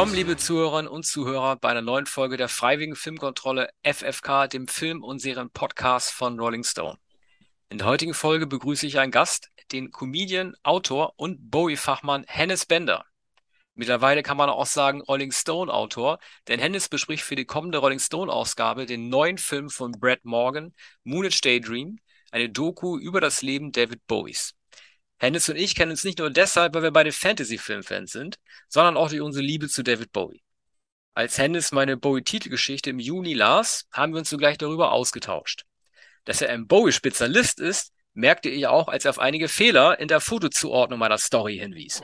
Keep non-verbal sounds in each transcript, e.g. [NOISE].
Willkommen, liebe Zuhörerinnen und Zuhörer, bei einer neuen Folge der Freiwilligen Filmkontrolle FFK, dem Film- und Serien-Podcast von Rolling Stone. In der heutigen Folge begrüße ich einen Gast, den Comedian, Autor und Bowie-Fachmann Hennes Bender. Mittlerweile kann man auch sagen Rolling Stone-Autor, denn Hennes bespricht für die kommende Rolling Stone-Ausgabe den neuen Film von Brad Morgan, Moonage Daydream, eine Doku über das Leben David Bowies. Hennes und ich kennen uns nicht nur deshalb, weil wir beide Fantasy-Filmfans sind, sondern auch durch unsere Liebe zu David Bowie. Als Hennes meine Bowie-Titelgeschichte im Juni las, haben wir uns sogleich darüber ausgetauscht. Dass er ein Bowie-Spezialist ist, merkte ich auch, als er auf einige Fehler in der Fotozuordnung meiner Story hinwies.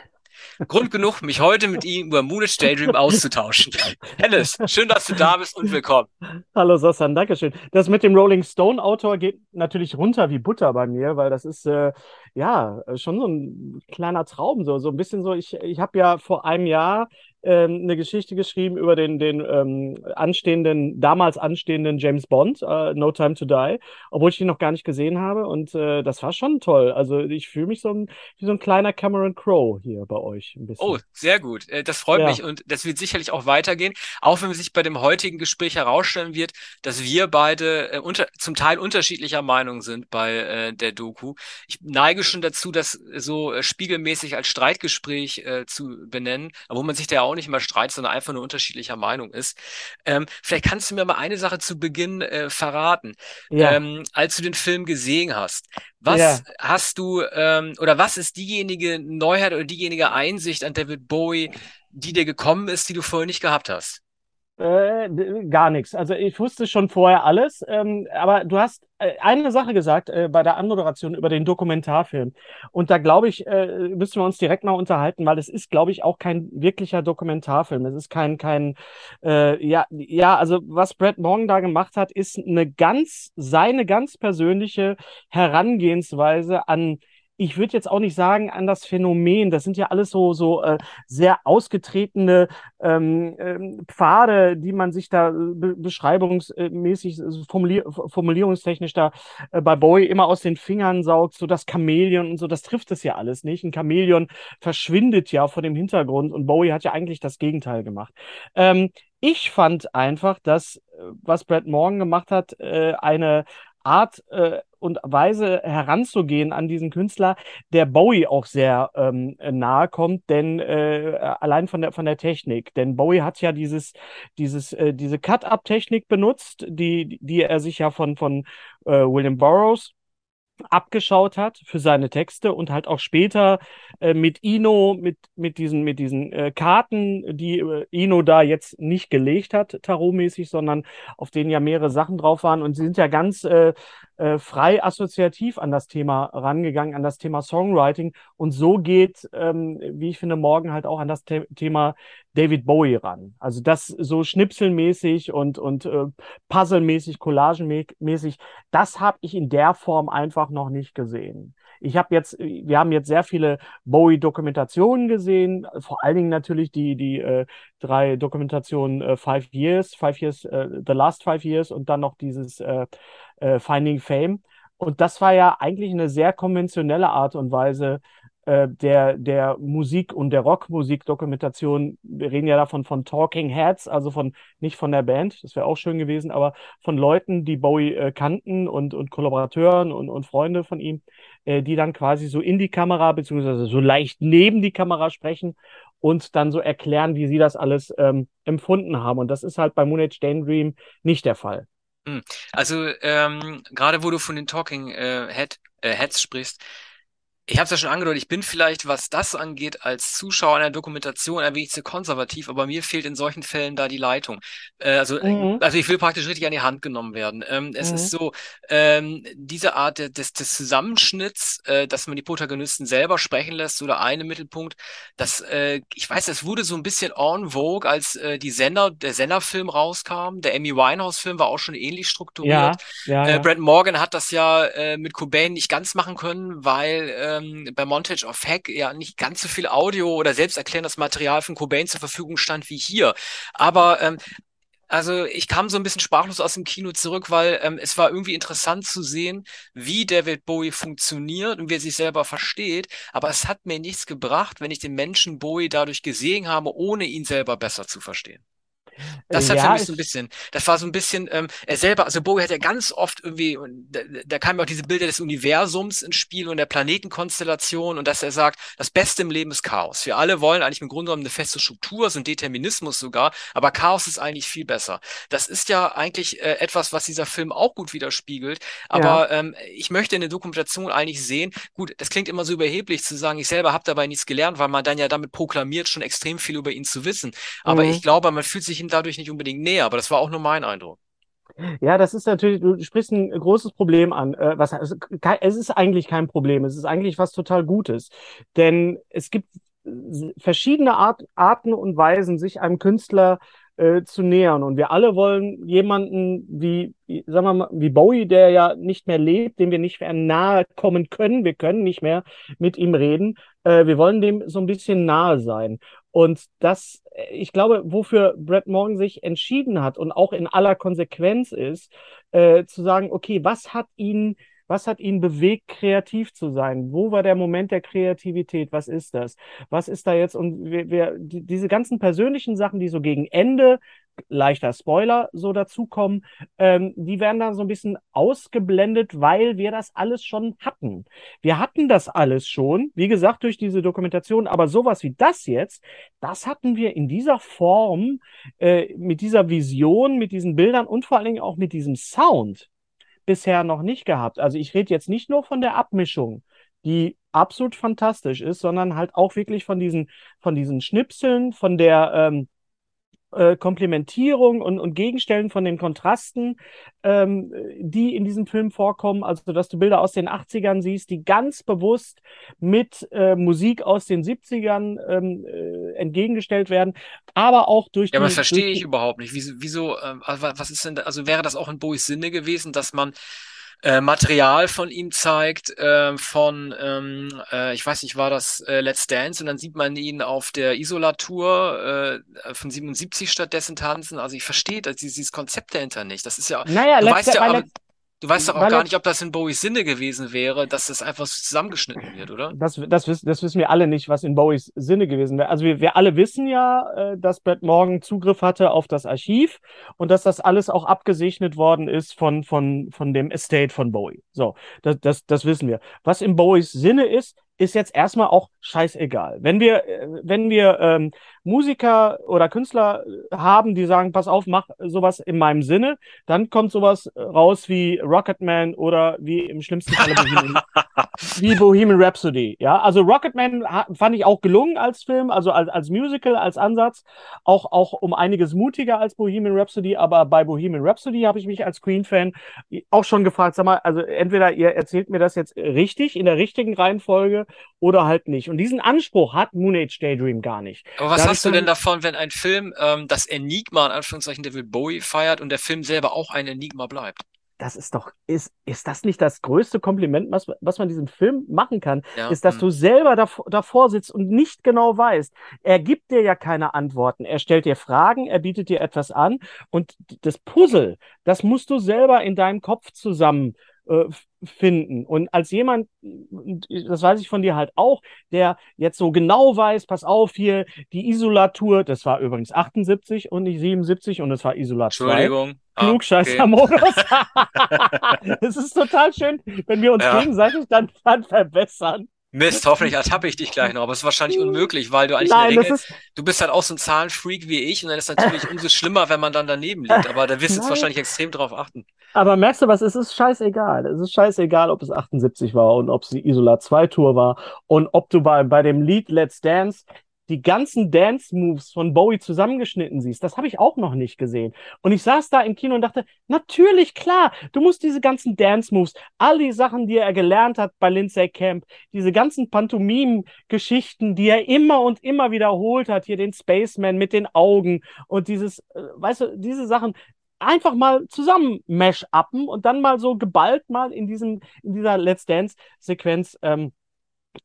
Grund genug, mich heute mit ihm über Moonage Daydream auszutauschen. [LAUGHS] Hennes, schön, dass du da bist und willkommen. Hallo Sassan, Dankeschön. Das mit dem Rolling Stone Autor geht natürlich runter wie Butter bei mir, weil das ist äh, ja schon so ein kleiner Traum, so, so ein bisschen so. Ich, ich habe ja vor einem Jahr ähm, eine Geschichte geschrieben über den, den ähm, anstehenden, damals anstehenden James Bond, äh, No Time to Die, obwohl ich ihn noch gar nicht gesehen habe. Und äh, das war schon toll. Also ich fühle mich so ein, wie so ein kleiner Cameron Crowe hier bei euch ein bisschen. Oh, sehr gut. Äh, das freut ja. mich und das wird sicherlich auch weitergehen. Auch wenn sich bei dem heutigen Gespräch herausstellen wird, dass wir beide äh, unter, zum Teil unterschiedlicher Meinung sind bei äh, der Doku. Ich neige schon dazu, das so äh, spiegelmäßig als Streitgespräch äh, zu benennen, wo man sich da auch nicht mal streitet, sondern einfach nur unterschiedlicher Meinung ist. Ähm, vielleicht kannst du mir mal eine Sache zu Beginn äh, verraten. Ja. Ähm, als du den Film gesehen hast, was ja. hast du ähm, oder was ist diejenige Neuheit oder diejenige Einsicht an David Bowie, die dir gekommen ist, die du vorher nicht gehabt hast? Äh, gar nichts. Also ich wusste schon vorher alles, ähm, aber du hast äh, eine Sache gesagt äh, bei der Anmoderation über den Dokumentarfilm. Und da glaube ich, äh, müssen wir uns direkt mal unterhalten, weil es ist, glaube ich, auch kein wirklicher Dokumentarfilm. Es ist kein, kein, äh, ja, ja, also was Brad Morgan da gemacht hat, ist eine ganz, seine ganz persönliche Herangehensweise an ich würde jetzt auch nicht sagen an das Phänomen. Das sind ja alles so, so äh, sehr ausgetretene ähm, ähm, Pfade, die man sich da äh, be beschreibungsmäßig, formulier formulierungstechnisch da äh, bei Bowie immer aus den Fingern saugt, so das Chamäleon und so. Das trifft es ja alles nicht. Ein Chamäleon verschwindet ja vor dem Hintergrund und Bowie hat ja eigentlich das Gegenteil gemacht. Ähm, ich fand einfach, dass, äh, was Brad Morgan gemacht hat, äh, eine Art äh, und Weise heranzugehen an diesen Künstler, der Bowie auch sehr ähm, nahe kommt, denn äh, allein von der von der Technik, denn Bowie hat ja dieses dieses äh, diese Cut-up-Technik benutzt, die die er sich ja von von äh, William Burroughs abgeschaut hat für seine Texte und halt auch später äh, mit Ino, mit, mit diesen, mit diesen äh, Karten, die äh, Ino da jetzt nicht gelegt hat, tarotmäßig, sondern auf denen ja mehrere Sachen drauf waren. Und sie sind ja ganz äh, frei assoziativ an das Thema rangegangen, an das Thema Songwriting. Und so geht, ähm, wie ich finde, morgen halt auch an das The Thema David Bowie ran. Also das so schnipselmäßig und, und äh, puzzlemäßig, collagenmäßig, das habe ich in der Form einfach noch nicht gesehen. Ich habe jetzt, wir haben jetzt sehr viele Bowie-Dokumentationen gesehen, vor allen Dingen natürlich die, die äh, drei Dokumentationen äh, Five Years, Five Years, äh, The Last Five Years und dann noch dieses äh, äh, Finding Fame. Und das war ja eigentlich eine sehr konventionelle Art und Weise, äh, der, der Musik- und der Rockmusik-Dokumentation, wir reden ja davon von Talking Heads, also von nicht von der Band, das wäre auch schön gewesen, aber von Leuten, die Bowie äh, kannten und, und Kollaborateuren und, und Freunde von ihm, äh, die dann quasi so in die Kamera, beziehungsweise so leicht neben die Kamera sprechen und dann so erklären, wie sie das alles ähm, empfunden haben. Und das ist halt bei Moonage Daydream nicht der Fall. Hm. Also ähm, gerade wo du von den Talking äh, Head, äh, Heads sprichst, ich habe es ja schon angedeutet, ich bin vielleicht, was das angeht, als Zuschauer einer Dokumentation ein wenig zu konservativ, aber mir fehlt in solchen Fällen da die Leitung. Äh, also, mhm. also ich will praktisch richtig an die Hand genommen werden. Ähm, es mhm. ist so, ähm, diese Art des, des Zusammenschnitts, äh, dass man die Protagonisten selber sprechen lässt oder einen Mittelpunkt, das, äh, ich weiß, das wurde so ein bisschen en vogue, als äh, die Sender, der Senderfilm rauskam. Der Amy Winehouse-Film war auch schon ähnlich strukturiert. Ja, ja, äh, ja. Brad Morgan hat das ja äh, mit Cobain nicht ganz machen können, weil äh, ähm, bei Montage of Hack ja nicht ganz so viel Audio oder selbsterklärendes Material von Cobain zur Verfügung stand wie hier. Aber ähm, Also ich kam so ein bisschen sprachlos aus dem Kino zurück, weil ähm, es war irgendwie interessant zu sehen, wie David Bowie funktioniert und wie er sich selber versteht. Aber es hat mir nichts gebracht, wenn ich den Menschen Bowie dadurch gesehen habe, ohne ihn selber besser zu verstehen. Das hat für Ja, mich so ein bisschen, das war so ein bisschen, ähm, er selber, also Bowie hat ja ganz oft irgendwie, da, da kamen ja auch diese Bilder des Universums ins Spiel und der Planetenkonstellation und dass er sagt, das Beste im Leben ist Chaos. Wir alle wollen eigentlich im Grunde genommen eine feste Struktur, so ein Determinismus sogar, aber Chaos ist eigentlich viel besser. Das ist ja eigentlich äh, etwas, was dieser Film auch gut widerspiegelt, ja. aber ähm, ich möchte in der Dokumentation eigentlich sehen, gut, das klingt immer so überheblich zu sagen, ich selber habe dabei nichts gelernt, weil man dann ja damit proklamiert, schon extrem viel über ihn zu wissen. Aber ich Mhm. glaube, man fühlt sich ihm dadurch nicht unbedingt näher. Aber das war auch nur mein Eindruck. Ja, das ist natürlich, du sprichst ein großes Problem an. Äh, was, es es ist eigentlich kein Problem, es ist eigentlich was total Gutes. Denn es gibt verschiedene Art, Arten und Weisen, sich einem Künstler äh, zu nähern. Und wir alle wollen jemanden wie, wie, sagen wir mal, wie Bowie, der ja nicht mehr lebt, dem wir nicht mehr nahe kommen können. Wir können nicht mehr mit ihm reden. Äh, wir wollen dem so ein bisschen nahe sein. Und das, äh, ich glaube, wofür Brett Morgan sich entschieden hat und auch in aller Konsequenz ist, äh, zu sagen, okay, was hat ihn, was hat ihn bewegt, kreativ zu sein? Wo war der Moment der Kreativität? Was ist das? Was ist da jetzt? Und wir, wir, die, diese ganzen persönlichen Sachen, die so gegen Ende, leichter Spoiler, so dazukommen, ähm, die werden dann so ein bisschen ausgeblendet, weil wir das alles schon hatten. Wir hatten das alles schon, wie gesagt, durch diese Dokumentation, aber sowas wie das jetzt, das hatten wir in dieser Form, äh, mit dieser Vision, mit diesen Bildern und vor allen Dingen auch mit diesem Sound bisher noch nicht gehabt. Also ich rede jetzt nicht nur von der Abmischung, die absolut fantastisch ist, sondern halt auch wirklich von diesen, von diesen Schnipseln, von der ähm, äh, Komplementierung und, und Gegenstellen von den Kontrasten, ähm, die in diesem Film vorkommen. Also, dass du Bilder aus den 80ern siehst, die ganz bewusst mit äh, Musik aus den 70ern ähm, äh, entgegengestellt werden, aber auch durch Ja, aber das die, verstehe ich die überhaupt nicht. Wieso, wieso, ähm, also wa- was ist denn, da- also wäre das auch in Bowies Sinne gewesen, dass man äh, Material von ihm zeigt, äh, von, ähm, äh, ich weiß nicht, war das äh, Let's Dance und dann sieht man ihn auf der Isola-Tour äh, von 77 stattdessen tanzen. Also ich verstehe das, dieses Konzept dahinter nicht. Das ist ja, naja, du weißt ja, aber letzt, du weißt doch auch gar nicht, ob das in Bowies Sinne gewesen wäre, dass das einfach so zusammengeschnitten wird, oder? Das, das, wissen, das wissen wir alle nicht, was in Bowies Sinne gewesen wäre. Also wir, wir alle wissen ja, äh, dass Brett Morgan Zugriff hatte auf das Archiv und dass das alles auch abgesegnet worden ist von, von, von dem Estate von Bowie. So, das, das, das wissen wir. Was in Bowies Sinne ist, ist jetzt erstmal auch scheißegal. Wenn wir, äh, wenn wir ähm, Musiker oder Künstler haben, die sagen, pass auf, mach sowas in meinem Sinne, dann kommt sowas raus wie Rocketman oder wie im schlimmsten Falle Bohemian, [LAUGHS] wie Bohemian Rhapsody. Ja, also Rocketman fand ich auch gelungen als Film, also als, als Musical, als Ansatz, auch, auch um einiges mutiger als Bohemian Rhapsody, aber bei Bohemian Rhapsody habe ich mich als Queen-Fan auch schon gefragt, sag mal, also entweder ihr erzählt mir das jetzt richtig, in der richtigen Reihenfolge oder halt nicht. Und diesen Anspruch hat Moon Age Daydream gar nicht. Aber was ich hast du denn davon, wenn ein Film ähm, das Enigma in Anführungszeichen David Bowie feiert und der Film selber auch ein Enigma bleibt? das ist doch, ist, ist das nicht das größte Kompliment, was, was man diesem Film machen kann? Ja, Ist, dass hm. du selber davor, davor sitzt und nicht genau weißt. Er gibt dir ja keine Antworten. Er stellt dir Fragen, er bietet dir etwas an und das Puzzle, das musst du selber in deinem Kopf zusammen äh, finden. Und als jemand, das weiß ich von dir halt auch, der jetzt so genau weiß, pass auf hier, die Isolatur, das war übrigens 78 und nicht 77 und es war Isolat 2. Entschuldigung. Ah, okay. Klugscheißer-Modus. [LAUGHS] Es ist total schön, wenn wir uns Ja. gegenseitig dann, dann verbessern. Mist, hoffentlich ertappe ich dich gleich noch, aber es ist wahrscheinlich unmöglich, weil du eigentlich in Nein, der das Regel, du bist halt auch so ein Zahlenfreak wie ich und dann ist es natürlich [LAUGHS] umso schlimmer, wenn man dann daneben liegt. Aber da wirst du jetzt wahrscheinlich extrem drauf achten. Aber merkst du was, es ist scheißegal. Es ist scheißegal, ob es 78 war und ob es die Isola 2 Tour war und ob du bei, bei dem Lied Let's Dance die ganzen Dance-Moves von Bowie zusammengeschnitten siehst. Das habe ich auch noch nicht gesehen. Und ich saß da im Kino und dachte, natürlich, klar, du musst diese ganzen Dance-Moves, all die Sachen, die er gelernt hat bei Lindsay Camp, diese ganzen Pantomim-Geschichten, die er immer und immer wiederholt hat, hier den Spaceman mit den Augen und dieses, äh, weißt du, diese Sachen, einfach mal zusammen mash-uppen und dann mal so geballt mal in diesem, in dieser Let's Dance-Sequenz ähm,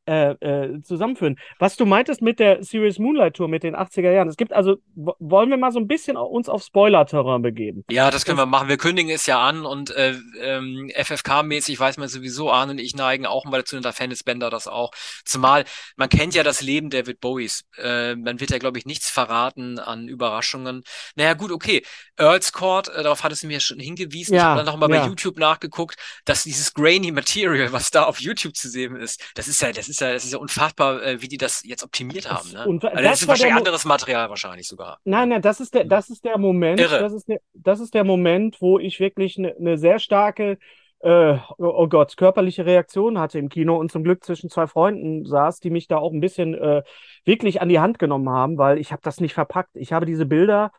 äh, äh, zusammenführen. Was du meintest mit der Serious Moonlight Tour mit den 80er Jahren. Es gibt also, wollen wir mal so ein bisschen uns auf Spoiler-Terrain begeben? Ja, das können wir machen. Wir kündigen es ja an und äh, ähm, FFK-mäßig weiß man sowieso, Arne und ich neigen auch mal dazu, und der Fan ist Bender das auch. Zumal, man kennt ja das Leben David Bowies. Äh, man wird ja, glaube ich, nichts verraten an Überraschungen. Naja, gut, okay. Earls Court, äh, darauf hat es mir schon hingewiesen. Ja, ich habe dann nochmal ja. bei YouTube nachgeguckt, dass dieses grainy Material, was da auf YouTube zu sehen ist, das ist ja, das ist ja, das ist ja unfassbar, äh, wie die das jetzt optimiert haben. Ne? Also das, das ist wahrscheinlich anderes Material wahrscheinlich sogar. Nein, nein, das ist der, das ist der Moment, Irre. das ist der, das ist der Moment, wo ich wirklich eine ne sehr starke äh, oh Gott, körperliche Reaktion hatte im Kino und zum Glück zwischen zwei Freunden saß, die mich da auch ein bisschen äh, wirklich an die Hand genommen haben, weil ich habe das nicht verpackt. Ich habe diese Bilder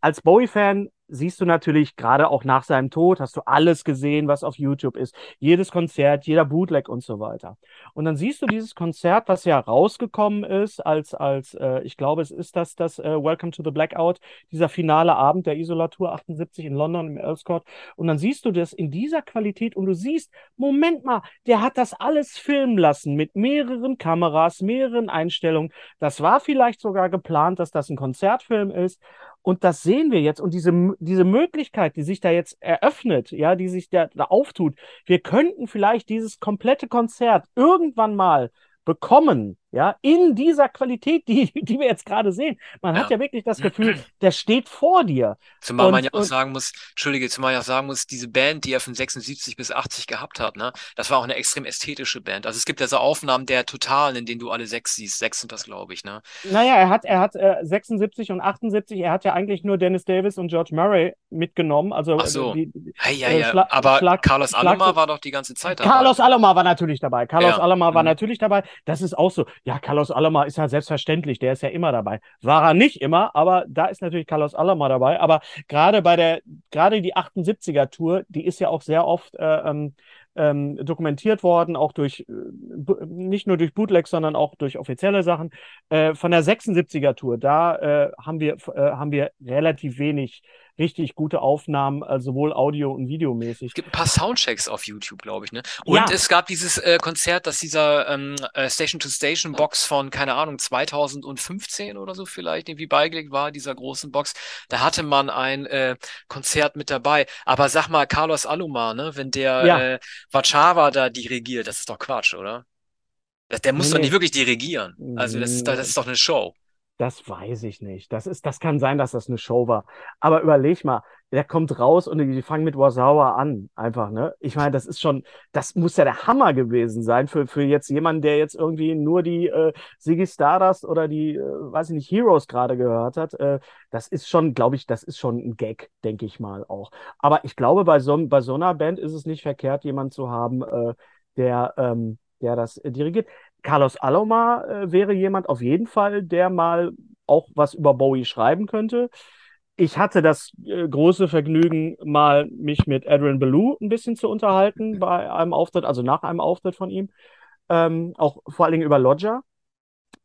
als Bowie-Fan siehst du natürlich gerade auch nach seinem Tod, hast du alles gesehen, was auf YouTube ist. Jedes Konzert, jeder Bootleg und so weiter. Und dann siehst du dieses Konzert, was ja rausgekommen ist, als, als äh, ich glaube, es ist das, das äh, Welcome to the Blackout, dieser finale Abend der Isolatur 78 in London im Earls. Und dann siehst du das in dieser Qualität und du siehst, Moment mal, der hat das alles filmen lassen mit mehreren Kameras, mehreren Einstellungen. Das war vielleicht sogar geplant, dass das ein Konzertfilm ist. Und das sehen wir jetzt. Und diese, diese Möglichkeit, die sich da jetzt eröffnet, ja, die sich da, da auftut, wir könnten vielleicht dieses komplette Konzert irgendwann mal bekommen, ja, in dieser Qualität, die, die wir jetzt gerade sehen. Man ja. hat ja wirklich das Gefühl, der steht vor dir. Zumal und, man ja auch sagen muss, Entschuldige, zumal man ja sagen muss, diese Band, die er von 76 bis 80 gehabt hat, ne, das war auch eine extrem ästhetische Band. Also es gibt ja so Aufnahmen der Totalen, in denen du alle sechs siehst. Sechs sind das, glaube ich, ne? Naja, er hat, er hat äh, 76 und 78, er hat ja eigentlich nur Dennis Davis und George Murray mitgenommen. Also, Ach so. Die, hey, ja, ja. Äh, Aber Schlag, Carlos Alomar war doch die ganze Zeit dabei. Carlos Alomar war natürlich dabei. Carlos ja. Alomar war mhm. natürlich dabei. Das ist auch so ja, Carlos Alomar ist ja selbstverständlich, der ist ja immer dabei. War er nicht immer, aber da ist natürlich Carlos Alomar dabei. Aber gerade bei der, gerade die 78er Tour, die ist ja auch sehr oft äh, ähm, ähm, dokumentiert worden, auch durch, äh, nicht nur durch Bootlegs, sondern auch durch offizielle Sachen. Äh, von der 76er Tour, da äh, haben, wir, äh, haben wir relativ wenig richtig gute Aufnahmen, also sowohl Audio- und Videomäßig. Es gibt ein paar Soundchecks auf YouTube, glaube ich, ne? Und ja. es gab dieses äh, Konzert, dass dieser ähm, äh, Station-to-Station-Box von, keine Ahnung, 2015 oder so vielleicht irgendwie beigelegt war, dieser großen Box. Da hatte man ein äh, Konzert mit dabei. Aber sag mal, Carlos Alomar, ne? Wenn der ja. äh, Vachava da dirigiert, das ist doch Quatsch, oder? Der muss nee, doch nicht wirklich dirigieren. Also das ist, das ist doch eine Show. Das weiß ich nicht. Das ist, das kann sein, dass das eine Show war. Aber überleg mal, der kommt raus und die fangen mit Warsauer an. Einfach, ne? Ich meine, das ist schon, das muss ja der Hammer gewesen sein für, für jetzt jemanden, der jetzt irgendwie nur die äh, Ziggy Stardust oder die, äh, weiß ich nicht, Heroes gerade gehört hat. Äh, das ist schon, glaube ich, das ist schon ein Gag, denke ich mal auch. Aber ich glaube, bei so, bei so einer Band ist es nicht verkehrt, jemanden zu haben, äh, der, ähm, der das dirigiert. Carlos Alomar äh, wäre jemand auf jeden Fall, der mal auch was über Bowie schreiben könnte. Ich hatte das äh, große Vergnügen, mal mich mit Adrian Belew ein bisschen zu unterhalten bei einem Auftritt, also nach einem Auftritt von ihm, ähm, auch vor allen Dingen über Lodger.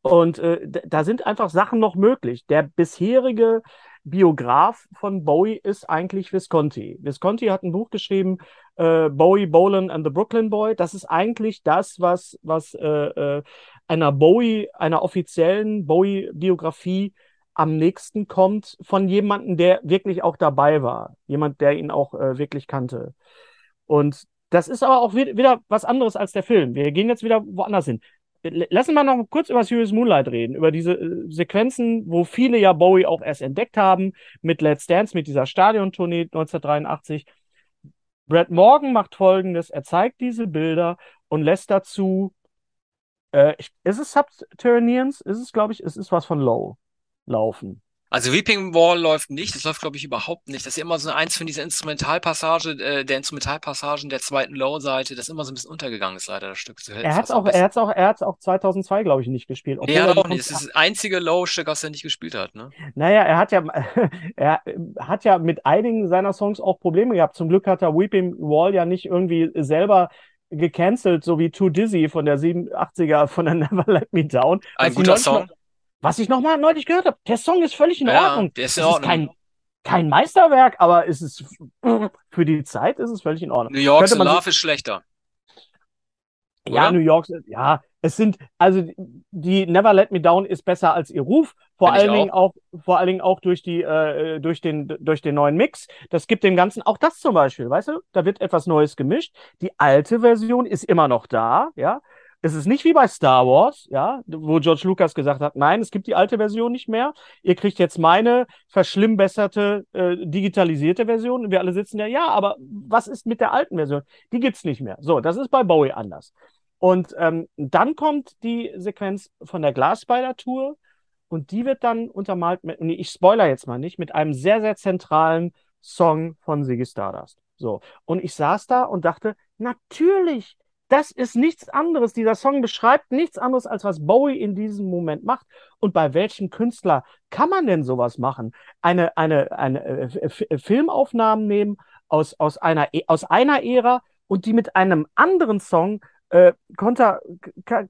Und äh, da sind einfach Sachen noch möglich. Der bisherige Biograf von Bowie ist eigentlich Visconti. Visconti hat ein Buch geschrieben, äh, Bowie, Bolan and the Brooklyn Boy. Das ist eigentlich das, was, was äh, äh, einer Bowie, einer offiziellen Bowie-Biografie am nächsten kommt von jemandem, der wirklich auch dabei war. Jemand, der ihn auch äh, wirklich kannte. Und das ist aber auch wieder was anderes als der Film. Wir gehen jetzt wieder woanders hin. Lassen wir noch kurz über Serious Moonlight reden, über diese äh, Sequenzen, wo viele ja Bowie auch erst entdeckt haben, mit Let's Dance, mit dieser Stadiontournee 1983. Brad Morgan macht folgendes: Er zeigt diese Bilder und lässt dazu, äh, ist es Subterraneans? Ist es, glaube ich, es ist was von Low laufen. Also Weeping Wall läuft nicht, das läuft, glaube ich, überhaupt nicht. Das ist immer so eins von dieser Instrumentalpassage, äh, der Instrumentalpassagen der zweiten Low-Seite, das immer so ein bisschen untergegangen ist, leider das Stück. So er hat es auch, er hat's auch, er hat's auch 2002, glaube ich, nicht gespielt. Nee, er hat auch nicht. Das ist das einzige Low-Stück, was er nicht gespielt hat, ne? Naja, er hat ja, [LAUGHS] er hat ja mit einigen seiner Songs auch Probleme gehabt. Zum Glück hat er Weeping Wall ja nicht irgendwie selber gecancelt, so wie Too Dizzy von der 87er von der [LAUGHS] Never Let Me Down. Ein guter Song. Was ich nochmal neulich gehört habe, der Song ist völlig in ja, Ordnung. Der ist in Ordnung. Ist kein, kein Meisterwerk, aber es ist für die Zeit ist es völlig in Ordnung. New York's Love ist schlechter. Ja, New York, ja, Es sind, also die Never Let Me Down ist besser als ihr Ruf. Vor allen Dingen auch. auch, vor allen Dingen auch durch die, äh, durch den, durch den neuen Mix. Das gibt dem Ganzen auch das zum Beispiel, weißt du? Da wird etwas Neues gemischt. Die alte Version ist immer noch da, ja. Es ist nicht wie bei Star Wars, ja, wo George Lucas gesagt hat, nein, es gibt die alte Version nicht mehr. Ihr kriegt jetzt meine verschlimmbesserte, äh, digitalisierte Version. Und wir alle sitzen ja, ja, aber was ist mit der alten Version? Die gibt's nicht mehr. So, das ist bei Bowie anders. Und ähm, dann kommt die Sequenz von der Glasspider-Tour und die wird dann untermalt mit, nee, ich spoiler jetzt mal nicht, mit einem sehr, sehr zentralen Song von Ziggy Stardust. So. Und ich saß da und dachte, natürlich, das ist nichts anderes. Dieser Song beschreibt nichts anderes, als was Bowie in diesem Moment macht. Und bei welchem Künstler kann man denn sowas machen? Eine, eine, eine äh, Filmaufnahmen nehmen aus, aus, einer, e, aus einer Ära und die mit einem anderen Song äh, konter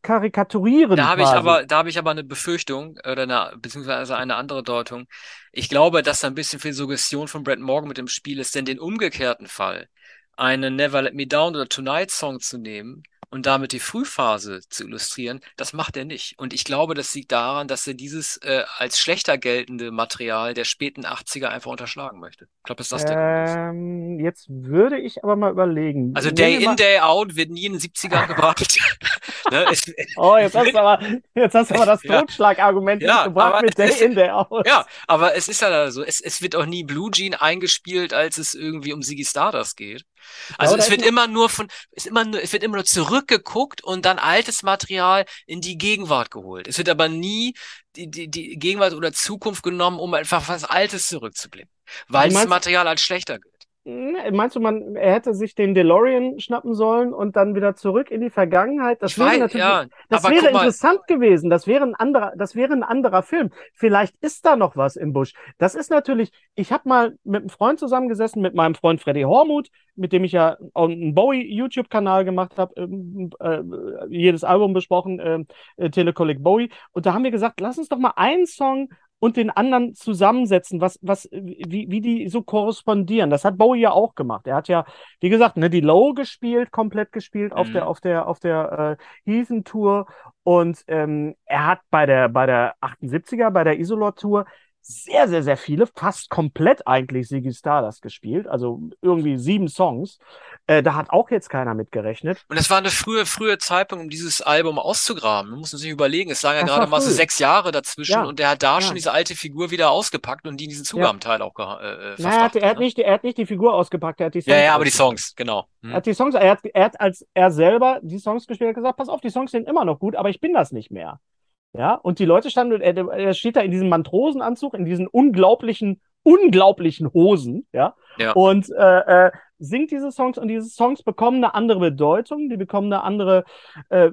karikaturieren. Da habe ich aber, da habe ich aber eine Befürchtung oder eine, beziehungsweise eine andere Deutung. Ich glaube, dass da ein bisschen viel Suggestion von Brett Morgan mit dem Spiel ist, denn den umgekehrten Fall, einen Never Let Me Down oder Tonight Song zu nehmen und damit die Frühphase zu illustrieren, das macht er nicht. Und ich glaube, das liegt daran, dass er dieses äh, als schlechter geltende Material der späten 80er einfach unterschlagen möchte. Ich glaube, dass das der ähm, ist. Jetzt würde ich aber mal überlegen. Also Day in, Day out wird nie in den 70ern gebracht. [LAUGHS] ne? [LAUGHS] oh, jetzt hast, du aber, jetzt hast du aber das [LAUGHS] Totschlagargument ja, gebracht mit Day es, in, Day out. Ja, aber es ist ja so, es, es wird auch nie Blue Jean eingespielt, als es irgendwie um Ziggy Stardust geht. Also es wird immer nur von, es, immer nur, es wird immer nur zurückgeguckt und dann altes Material in die Gegenwart geholt. Es wird aber nie die, die, die Gegenwart oder Zukunft genommen, um einfach was Altes zurückzublicken. Weil das Material als schlechter gilt. Meinst du, man, er hätte sich den DeLorean schnappen sollen und dann wieder zurück in die Vergangenheit? Das ich wäre weiß, natürlich, ja, das wäre interessant gewesen. Das wäre ein anderer, das wäre ein anderer Film. Vielleicht ist da noch was im Busch. Das ist natürlich, ich habe mal mit einem Freund zusammengesessen, mit meinem Freund Freddy Hormuth, mit dem ich ja einen Bowie-YouTube-Kanal gemacht habe, ähm, äh, jedes Album besprochen, ähm, äh, Telekolleg Bowie. Und da haben wir gesagt, lass uns doch mal einen Song und den anderen zusammensetzen, was, was, wie, wie die so korrespondieren. Das hat Bowie ja auch gemacht. Er hat ja, wie gesagt, ne, die Low gespielt, komplett gespielt auf mhm. der, auf der, auf der äh, Heathen Tour. Und ähm, er hat bei der, bei der 78er, bei der Isolot Tour sehr, sehr, sehr viele, fast komplett eigentlich Ziggy Stardust gespielt, also irgendwie sieben Songs. Äh, da hat auch jetzt keiner mit gerechnet. Und das war eine frühe, frühe Zeitpunkt, um dieses Album auszugraben. Man muss sich überlegen, es lagen ja gerade mal so sechs Jahre dazwischen ja. und der hat da ja. schon diese alte Figur wieder ausgepackt und die in diesen Zugabenteil auch äh, äh, naja, er, hat, er, hat ne? nicht, er hat nicht die Figur ausgepackt, er hat die Songs. Ja, ja, aber die Songs, genau. Hm. Er hat die Songs, er hat, er hat als er selber die Songs gespielt, hat gesagt, pass auf, die Songs sind immer noch gut, aber ich bin das nicht mehr. Ja, und die Leute standen, er, er steht da in diesem Mantrosenanzug, in diesen unglaublichen, unglaublichen Hosen, ja, ja. und äh, äh, singt diese Songs und diese Songs bekommen eine andere Bedeutung, die bekommen eine andere, äh,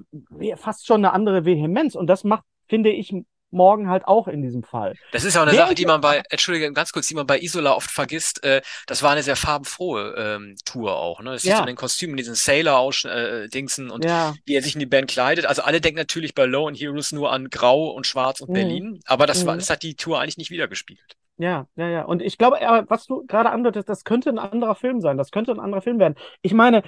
fast schon eine andere Vehemenz und das macht, finde ich, morgen halt auch in diesem Fall. Das ist ja auch eine Sache, die man bei, Entschuldige, ganz kurz, die man bei Isola oft vergisst. Äh, das war eine sehr farbenfrohe ähm, Tour auch. Ne? Es sieht ja. an den Kostümen, diesen Sailor-Dingsen äh, und ja. wie er sich in die Band kleidet. Also alle denken natürlich bei Low and Heroes nur an Grau und Schwarz und mhm. Berlin, aber das, war, mhm. das hat die Tour eigentlich nicht wiedergespiegelt. Ja, ja, ja. Und ich glaube, was du gerade andeutest, das könnte ein anderer Film sein. Das könnte ein anderer Film werden. Ich meine,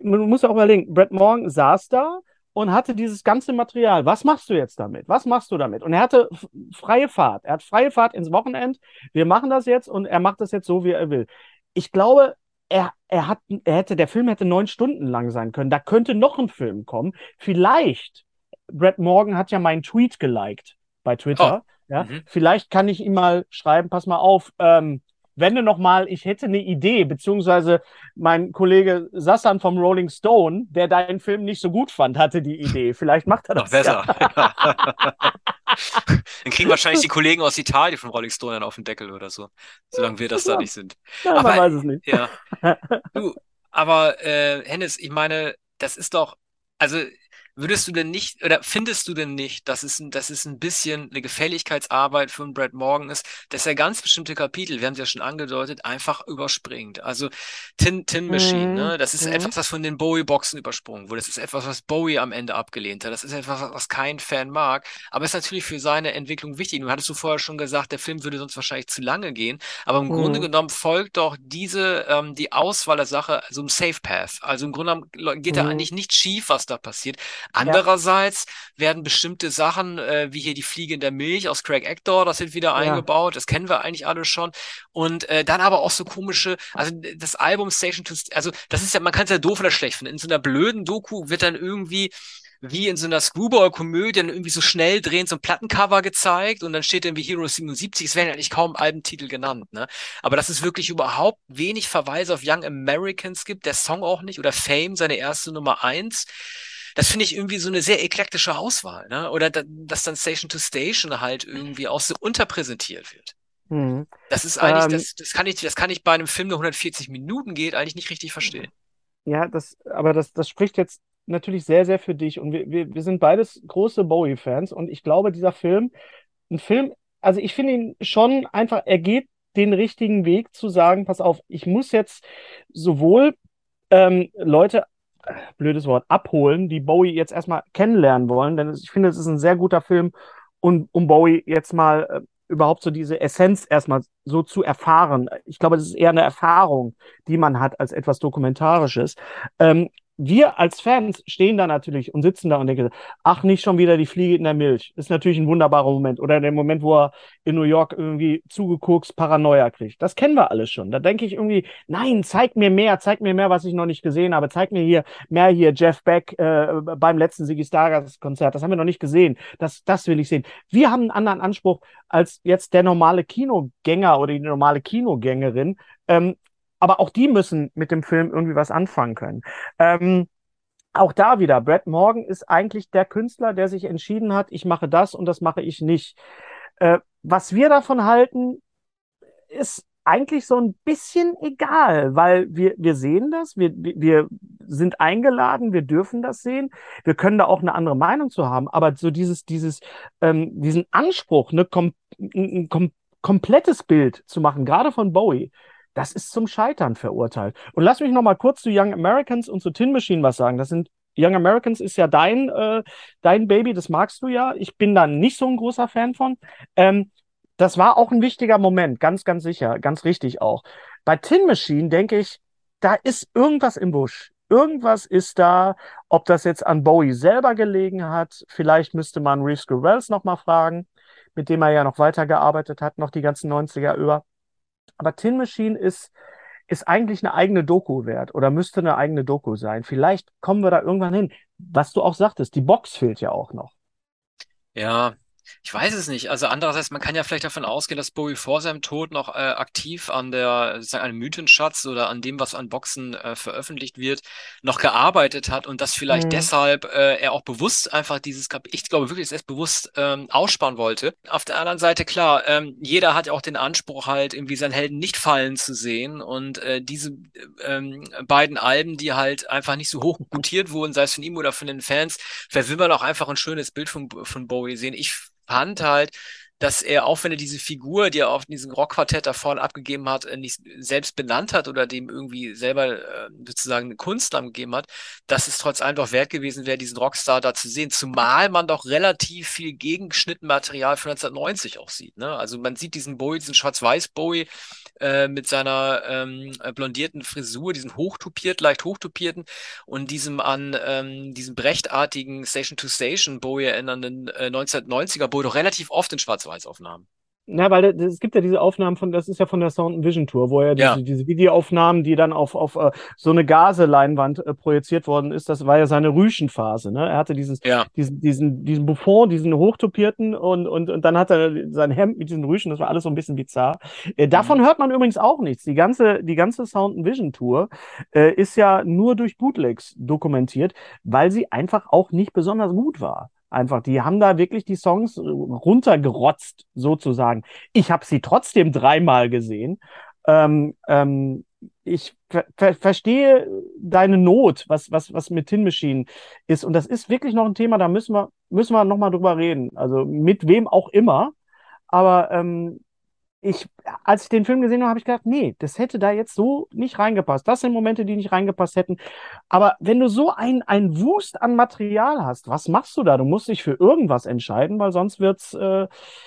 man muss ja auch überlegen, Brett Morgan saß da und hatte dieses ganze Material. Was machst du jetzt damit? Was machst du damit? Und er hatte freie Fahrt. Er hat freie Fahrt ins Wochenend. Wir machen das jetzt und er macht das jetzt so, wie er will. Ich glaube, er, er, hat, er hätte, der Film hätte neun Stunden lang sein können. Da könnte noch ein Film kommen. Vielleicht, Brett Morgan hat ja meinen Tweet geliked bei Twitter. Oh. Ja, mhm. vielleicht kann ich ihm mal schreiben, pass mal auf, ähm, wenn du noch mal, ich hätte eine Idee, beziehungsweise mein Kollege Sassan vom Rolling Stone, der deinen Film nicht so gut fand, hatte die Idee. Vielleicht macht er das. Noch besser. Ja. [LAUGHS] dann kriegen wahrscheinlich die Kollegen aus Italien von Rolling Stone dann auf den Deckel oder so, solange wir das ja. da nicht sind. Ja, aber, man weiß es nicht. Ja. [LAUGHS] Du, aber äh, Hennes, ich meine, das ist doch, also Würdest du denn nicht, oder findest du denn nicht, dass es, dass es ein bisschen eine Gefälligkeitsarbeit von Brad Morgan ist, dass er ganz bestimmte Kapitel, wir haben es ja schon angedeutet, einfach überspringt? Also Tin, Tin Machine, mhm. ne? das ist mhm. etwas, was von den Bowie-Boxen übersprungen wurde. Das ist etwas, was Bowie am Ende abgelehnt hat. Das ist etwas, was kein Fan mag, aber ist natürlich für seine Entwicklung wichtig. Du hattest du vorher schon gesagt, der Film würde sonst wahrscheinlich zu lange gehen, aber im mhm. Grunde genommen folgt doch diese, ähm, die Auswahl der Sache so ein Safe Path. Also im Grunde genommen geht da mhm. eigentlich nicht schief, was da passiert Andererseits ja. werden bestimmte Sachen, äh, wie hier die Fliege in der Milch aus Craig Actor, das wird wieder ja. eingebaut, das kennen wir eigentlich alle schon. Und äh, dann aber auch so komische, also das Album Station to, also das ist ja, man kann es ja doof oder schlecht finden. In so einer blöden Doku wird dann irgendwie wie in so einer Screwball-Komödie dann irgendwie so schnell drehend so ein Plattencover gezeigt und dann steht irgendwie Hero 77. Es werden eigentlich kaum Albentitel genannt, ne? Aber dass es wirklich überhaupt wenig Verweise auf Young Americans gibt, der Song auch nicht oder Fame, seine erste Nummer eins. Das finde ich irgendwie so eine sehr eklektische Auswahl, ne? Oder da, dass dann Station to Station halt irgendwie auch so unterpräsentiert wird. Mhm. Das ist eigentlich, ähm, das, das kann ich, das kann ich bei einem Film, der 140 Minuten geht, eigentlich nicht richtig verstehen. Ja, das, aber das, das spricht jetzt natürlich sehr, sehr für dich. Und wir, wir, wir sind beides große Bowie-Fans. Und ich glaube, dieser Film, ein Film, also ich finde ihn schon einfach, er geht den richtigen Weg zu sagen, pass auf, ich muss jetzt sowohl ähm, Leute, blödes Wort, abholen, die Bowie jetzt erstmal kennenlernen wollen, denn ich finde, es ist ein sehr guter Film, um, um Bowie jetzt mal äh, überhaupt so diese Essenz erstmal so zu erfahren. Ich glaube, das ist eher eine Erfahrung, die man hat als etwas Dokumentarisches. Ähm, wir als Fans stehen da natürlich und sitzen da und denken, ach, nicht schon wieder die Fliege in der Milch. Ist natürlich ein wunderbarer Moment. Oder der Moment, wo er in New York irgendwie zugeguckt Paranoia kriegt. Das kennen wir alles schon. Da denke ich irgendwie, nein, zeig mir mehr, zeig mir mehr, was ich noch nicht gesehen habe. Zeig mir hier mehr hier Jeff Beck äh, beim letzten Ziggy Stardust Konzert. Das haben wir noch nicht gesehen. Das, das will ich sehen. Wir haben einen anderen Anspruch als jetzt der normale Kinogänger oder die normale Kinogängerin, ähm, aber auch die müssen mit dem Film irgendwie was anfangen können. Ähm, auch da wieder, Brad Morgan ist eigentlich der Künstler, der sich entschieden hat, ich mache das und das mache ich nicht. Äh, was wir davon halten, ist eigentlich so ein bisschen egal, weil wir, wir sehen das, wir, wir sind eingeladen, wir dürfen das sehen, wir können da auch eine andere Meinung zu haben, aber so dieses, dieses, ähm, diesen Anspruch, ne, kom ein kom komplettes Bild zu machen, gerade von Bowie, das ist zum Scheitern verurteilt. Und lass mich noch mal kurz zu Young Americans und zu Tin Machine was sagen. Das sind Young Americans ist ja dein, äh, dein Baby, das magst du ja. Ich bin da nicht so ein großer Fan von. Ähm, das war auch ein wichtiger Moment, ganz, ganz sicher, ganz richtig auch. Bei Tin Machine denke ich, da ist irgendwas im Busch. Irgendwas ist da, ob das jetzt an Bowie selber gelegen hat. Vielleicht müsste man Reeves Gurrells noch mal fragen, mit dem er ja noch weitergearbeitet hat, noch die ganzen 90er über. Aber Tin Machine ist, ist eigentlich eine eigene Doku wert oder müsste eine eigene Doku sein. Vielleicht kommen wir da irgendwann hin. Was du auch sagtest, die Box fehlt ja auch noch. Ja, ich weiß es nicht. Also andererseits, man kann ja vielleicht davon ausgehen, dass Bowie vor seinem Tod noch äh, aktiv an der, sozusagen einem Mythenschatz oder an dem, was an Boxen äh, veröffentlicht wird, noch gearbeitet hat und dass vielleicht mhm. deshalb äh, er auch bewusst einfach dieses Kapitel, ich glaube wirklich, dass er es bewusst ähm, aussparen wollte. Auf der anderen Seite, klar, ähm, jeder hat ja auch den Anspruch halt, irgendwie seinen Helden nicht fallen zu sehen und äh, diese ähm, beiden Alben, die halt einfach nicht so hoch gutiert wurden, sei es von ihm oder von den Fans, man auch einfach ein schönes Bild von, von Bowie sehen. Ich fand halt, dass er, auch wenn er diese Figur, die er auf diesem Rockquartett da vorne abgegeben hat, äh, nicht selbst benannt hat oder dem irgendwie selber äh, sozusagen einen Kunstnamen gegeben hat, dass es trotz allem doch wert gewesen wäre, diesen Rockstar da zu sehen. Zumal man doch relativ viel Gegenschnittenmaterial von 1990 auch sieht. Ne? Also man sieht diesen Bowie, diesen Schwarz-Weiß-Bowie äh, mit seiner ähm, blondierten Frisur, diesen hochtupiert, leicht hochtupierten und diesem an ähm, diesem brechtartigen Station to Station Bowie erinnernden äh, 1990er Bowie doch relativ oft in Schwarz Schwarz-Weiß-Aufnahmen. Na, weil es gibt ja diese Aufnahmen von, das ist ja von der Sound Vision Tour, wo ja, ja. Diese, diese, Videoaufnahmen, die dann auf, auf uh, so eine Gaseleinwand uh, projiziert worden ist, das war ja seine Rüschenphase. Ne? Er hatte dieses, ja. diesen, diesen, diesen Buffon, diesen hochtopierten und, und, und dann hat er sein Hemd mit diesen Rüschen, das war alles so ein bisschen bizarr. Äh, davon mhm. hört man übrigens auch nichts. Die ganze, die ganze Sound Vision Tour äh, ist ja nur durch Bootlegs dokumentiert, weil sie einfach auch nicht besonders gut war. Einfach, die haben da wirklich die Songs äh, runtergerotzt, sozusagen. Ich habe sie trotzdem dreimal gesehen. Ähm, ähm, ich ver ver verstehe deine Not, was, was, was mit Tin Machine ist. Und das ist wirklich noch ein Thema, da müssen wir, müssen wir nochmal drüber reden. Also mit wem auch immer. Aber ähm, ich, als ich den Film gesehen habe, habe ich gedacht, nee, das hätte da jetzt so nicht reingepasst. Das sind Momente, die nicht reingepasst hätten. Aber wenn du so ein, ein Wust an Material hast, was machst du da? Du musst dich für irgendwas entscheiden, weil sonst wird's, äh,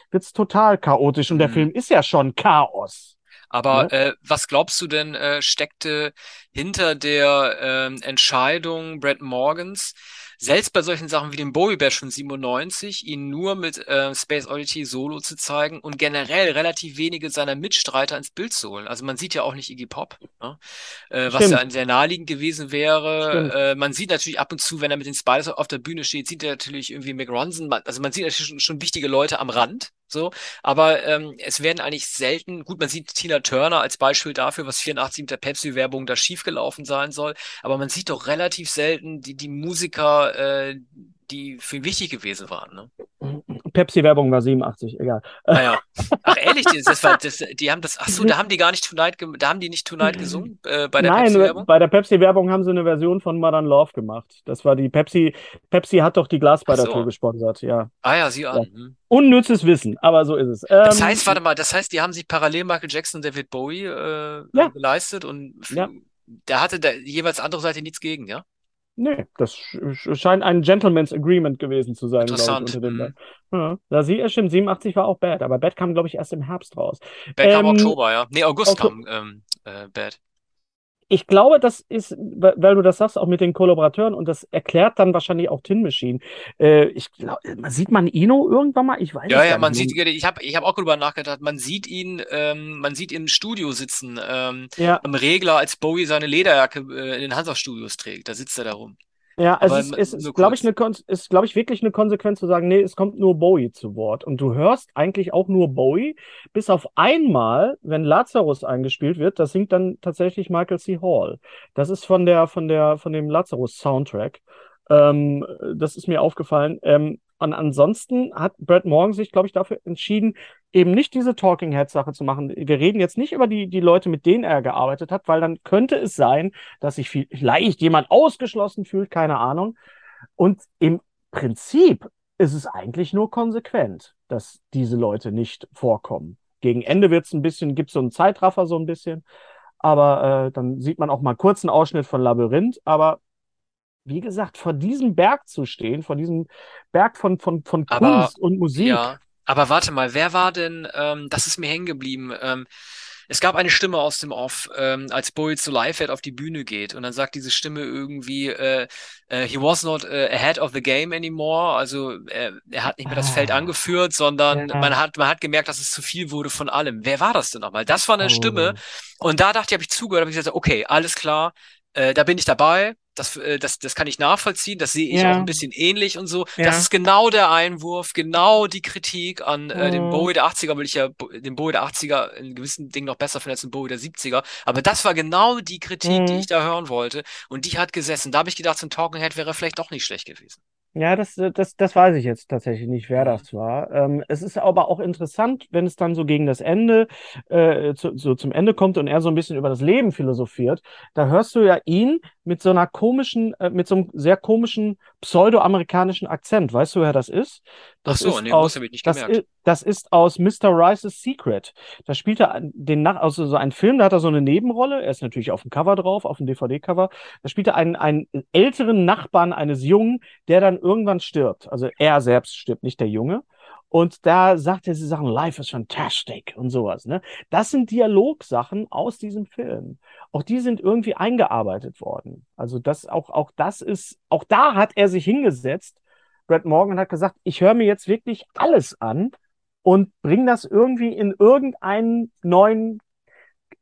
wird's total chaotisch. Und der mhm. Film ist ja schon Chaos. Aber ne? äh, was glaubst du denn äh, steckte hinter der äh, Entscheidung Brad Morgans, selbst bei solchen Sachen wie dem Bowie Bash von 97, ihn nur mit äh, Space Oddity Solo zu zeigen und generell relativ wenige seiner Mitstreiter ins Bild zu holen. Also man sieht ja auch nicht Iggy Pop, ne? äh, was ja sehr naheliegend gewesen wäre. Äh, man sieht natürlich ab und zu, wenn er mit den Spiders auf der Bühne steht, sieht er natürlich irgendwie Mick Ronson. Also man sieht natürlich schon, schon wichtige Leute am Rand, so, aber ähm, es werden eigentlich selten, gut, man sieht Tina Turner als Beispiel dafür, was 84 mit der Pepsi-Werbung da schiefgelaufen sein soll, aber man sieht doch relativ selten die, die Musiker, äh, die für ihn wichtig gewesen waren. Ne? Pepsi-Werbung war 87, egal. Naja. Ah, ach ehrlich, das war, das, die haben das, ach so, da haben die gar nicht Tonight, da haben die nicht Tonight gesungen äh, bei der Pepsi-Werbung? bei der Pepsi-Werbung haben sie eine Version von Modern Love gemacht. Das war die Pepsi, Pepsi hat doch die Glasbeider-Tour so. gesponsert, ja. Ah ja, sie an. Ja. Hm. Unnützes Wissen, aber so ist es. Ähm, das heißt, warte mal, das heißt, die haben sich parallel Michael Jackson und David Bowie äh, ja. geleistet und ja. da hatte der jeweils andere Seite nichts gegen, ja? Nee, das scheint ein Gentleman's Agreement gewesen zu sein, glaube ich, unter dem mhm. ja. Da sie, stimmt, 87 war auch Bad, aber Bad kam, glaube ich, erst im Herbst raus. Bad ähm, kam Oktober, ja. Nee, August Oktober. kam ähm, äh, Bad ich glaube, das ist, weil du das sagst, auch mit den Kollaborateuren und das erklärt dann wahrscheinlich auch Tin Machine. Äh, ich glaube, sieht man Ino irgendwann mal? Ich weiß ja, ja, man sieht, ich habe ich hab auch darüber nachgedacht, man sieht ihn, ähm, man sieht ihn im Studio sitzen, ähm, ja. am Regler, als Bowie seine Lederjacke äh, in den Hansa-Studios trägt. Da sitzt er da rum. Ja, es ist, ist, ist glaube ich, eine, ist, glaube ich, wirklich eine Konsequenz zu sagen, nee, es kommt nur Bowie zu Wort. Und du hörst eigentlich auch nur Bowie, bis auf einmal, wenn Lazarus eingespielt wird, das singt dann tatsächlich Michael C. Hall. Das ist von der, von der, von dem Lazarus-Soundtrack. Ähm, das ist mir aufgefallen. Ähm, und ansonsten hat Brad Morgan sich, glaube ich, dafür entschieden, eben nicht diese Talking Head Sache zu machen. Wir reden jetzt nicht über die, die Leute, mit denen er gearbeitet hat, weil dann könnte es sein, dass sich vielleicht jemand ausgeschlossen fühlt, keine Ahnung. Und im Prinzip ist es eigentlich nur konsequent, dass diese Leute nicht vorkommen. Gegen Ende wird es ein bisschen, gibt es so einen Zeitraffer so ein bisschen. Aber äh, dann sieht man auch mal einen Ausschnitt von Labyrinth. Aber wie gesagt, vor diesem Berg zu stehen, vor diesem Berg von, von, von Kunst aber, und Musik. Ja, aber warte mal, wer war denn, ähm, das ist mir hängen geblieben, ähm, es gab eine Stimme aus dem Off, ähm, als Bowie zu Live auf die Bühne geht und dann sagt diese Stimme irgendwie, äh, äh, he was not uh, ahead of the game anymore, also äh, er hat nicht mehr das ah. Feld angeführt, sondern ja. man hat man hat gemerkt, dass es zu viel wurde von allem. Wer war das denn nochmal? Das war eine oh. Stimme und da dachte ich, habe ich zugehört, habe ich gesagt, okay, alles klar, äh, da bin ich dabei, das, äh, das, das kann ich nachvollziehen, das sehe ich ja. auch ein bisschen ähnlich und so. Ja. Das ist genau der Einwurf, genau die Kritik an äh, oh. den Bowie der 80er, weil ich ja den Bowie der 80er in gewissen Dingen noch besser finde als den Bowie der 70er. Aber das war genau die Kritik, mhm. die ich da hören wollte. Und die hat gesessen. Da habe ich gedacht, so ein Talking Head wäre vielleicht doch nicht schlecht gewesen. Ja, das, das, das weiß ich jetzt tatsächlich nicht, wer das war. Ähm, es ist aber auch interessant, wenn es dann so gegen das Ende, äh, zu, so zum Ende kommt und er so ein bisschen über das Leben philosophiert. Da hörst du ja ihn mit so einer komischen, äh, mit so einem sehr komischen pseudoamerikanischen Akzent. Weißt du, wer das ist? Das so, ist nee, aus, das ich nicht das gemerkt. Ist, das ist aus Mr. Rice's Secret. Da spielt er den Nach also so einen Film, da hat er so eine Nebenrolle. Er ist natürlich auf dem Cover drauf, auf dem DVD-Cover. Da spielt er einen, einen älteren Nachbarn eines Jungen, der dann irgendwann stirbt. Also er selbst stirbt, nicht der Junge. Und da sagt er, sie sagen, Life is fantastic und sowas. Ne? Das sind Dialogsachen aus diesem Film. Auch die sind irgendwie eingearbeitet worden. Also das auch, auch das ist, auch da hat er sich hingesetzt. Brad Morgan hat gesagt, ich höre mir jetzt wirklich alles an und bringe das irgendwie in irgendeinen neuen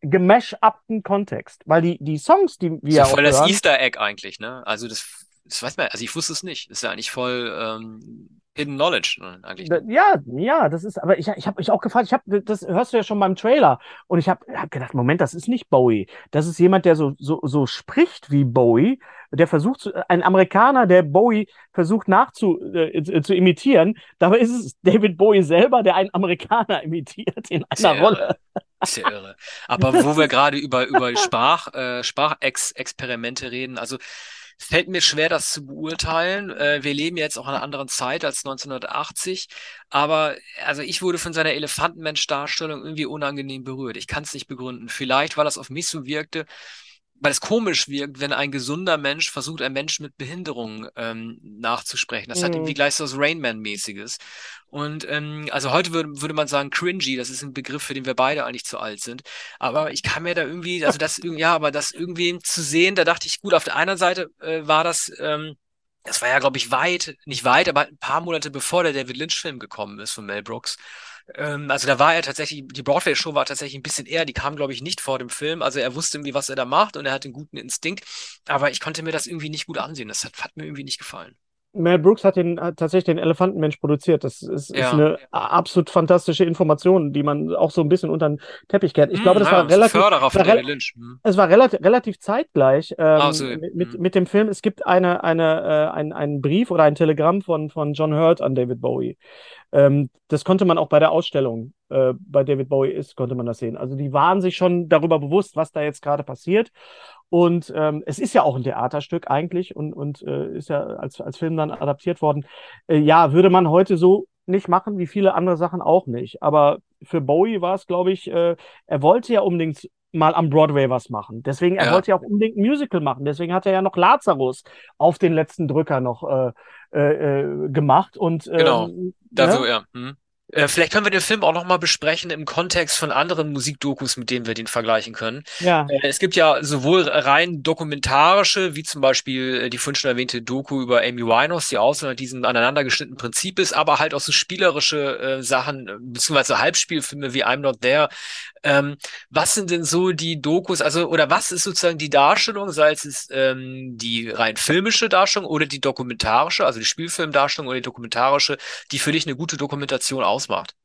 gemesh-upten Kontext. Weil die, die Songs, die wir. Das ist voll das Easter Egg eigentlich, ne? Also das, das weiß man, also ich wusste es nicht. Das ist ja eigentlich voll ähm, Hidden Knowledge ne, eigentlich. Ne? Ja, ja, das ist, aber ich, ich habe mich auch gefragt, ich habe, das hörst du ja schon beim Trailer und ich habe hab gedacht, Moment, das ist nicht Bowie. Das ist jemand, der so, so, so spricht wie Bowie, der versucht, zu, ein Amerikaner, der Bowie versucht nachzu, äh, zu imitieren. Dabei ist es David Bowie selber, der einen Amerikaner [LAUGHS] imitiert in einer Sehr Rolle. Irre. Sehr irre. Aber wo wir gerade über, über Sprach, äh, Sprachexperimente reden, also Fällt mir schwer, das zu beurteilen. Äh, wir leben jetzt auch in einer anderen Zeit als 1980. Aber also ich wurde von seiner Elefantenmensch-Darstellung irgendwie unangenehm berührt. Ich kann es nicht begründen. Vielleicht, weil das auf mich so wirkte, weil es komisch wirkt, wenn ein gesunder Mensch versucht, einen Menschen mit Behinderung ähm, nachzusprechen. Das mhm. hat irgendwie gleich so was Rainman-mäßiges. Und ähm, also heute würde, würde man sagen cringy, das ist ein Begriff, für den wir beide eigentlich zu alt sind. Aber ich kann mir da irgendwie, also das [LAUGHS] ja, aber das irgendwie zu sehen, da dachte ich, gut, auf der einen Seite äh, war das ähm, das war ja, glaube ich, weit, nicht weit, aber ein paar Monate bevor der David Lynch-Film gekommen ist von Mel Brooks. Ähm, also da war er tatsächlich, die Broadway-Show war tatsächlich ein bisschen eher, die kam, glaube ich, nicht vor dem Film. Also er wusste irgendwie, was er da macht und er hat einen guten Instinkt. Aber ich konnte mir das irgendwie nicht gut ansehen. Das hat, hat mir irgendwie nicht gefallen. Mel Brooks hat, den, hat tatsächlich den Elefantenmensch produziert. Das ist, ja. ist, eine absolut fantastische Information, die man auch so ein bisschen unter den Teppich kehrt. Ich hm, glaube, das ja, war relativ. Förderer von David Lynch. Hm. Es war relativ, relativ zeitgleich ähm, oh, so, mit, hm. mit dem Film. Es gibt eine, eine, äh, ein, einen Brief oder ein Telegramm von, von John Hurt an David Bowie. Ähm, das konnte man auch bei der Ausstellung äh, bei David Bowie ist, konnte man das sehen. Also die waren sich schon darüber bewusst, was da jetzt gerade passiert. Und ähm, es ist ja auch ein Theaterstück eigentlich und, und äh, ist ja als, als Film dann adaptiert worden. Äh, ja, würde man heute so nicht machen, wie viele andere Sachen auch nicht. Aber für Bowie war es, glaube ich, äh, er wollte ja unbedingt mal am Broadway was machen. Deswegen, er ja. wollte ja auch unbedingt ein Musical machen. Deswegen hat er ja noch Lazarus auf den letzten Drücker noch äh, äh, äh gemacht. Und, genau, ähm, dafür, ne? ja. Hm. Äh, vielleicht können wir den Film auch nochmal besprechen im Kontext von anderen Musikdokus, mit denen wir den vergleichen können. Ja. Äh, es gibt ja sowohl rein dokumentarische, wie zum Beispiel äh, die vorhin schon erwähnte Doku über Amy Winehouse, die auch so nach diesem aneinandergeschnittenen Prinzip ist, aber halt auch so spielerische äh, Sachen, beziehungsweise Halbspielfilme wie I'm Not There, ähm, was sind denn so die Dokus, also oder was ist sozusagen die Darstellung, sei es ähm, die rein filmische Darstellung oder die dokumentarische, also die Spielfilmdarstellung oder die dokumentarische, die für dich eine gute Dokumentation ausmacht?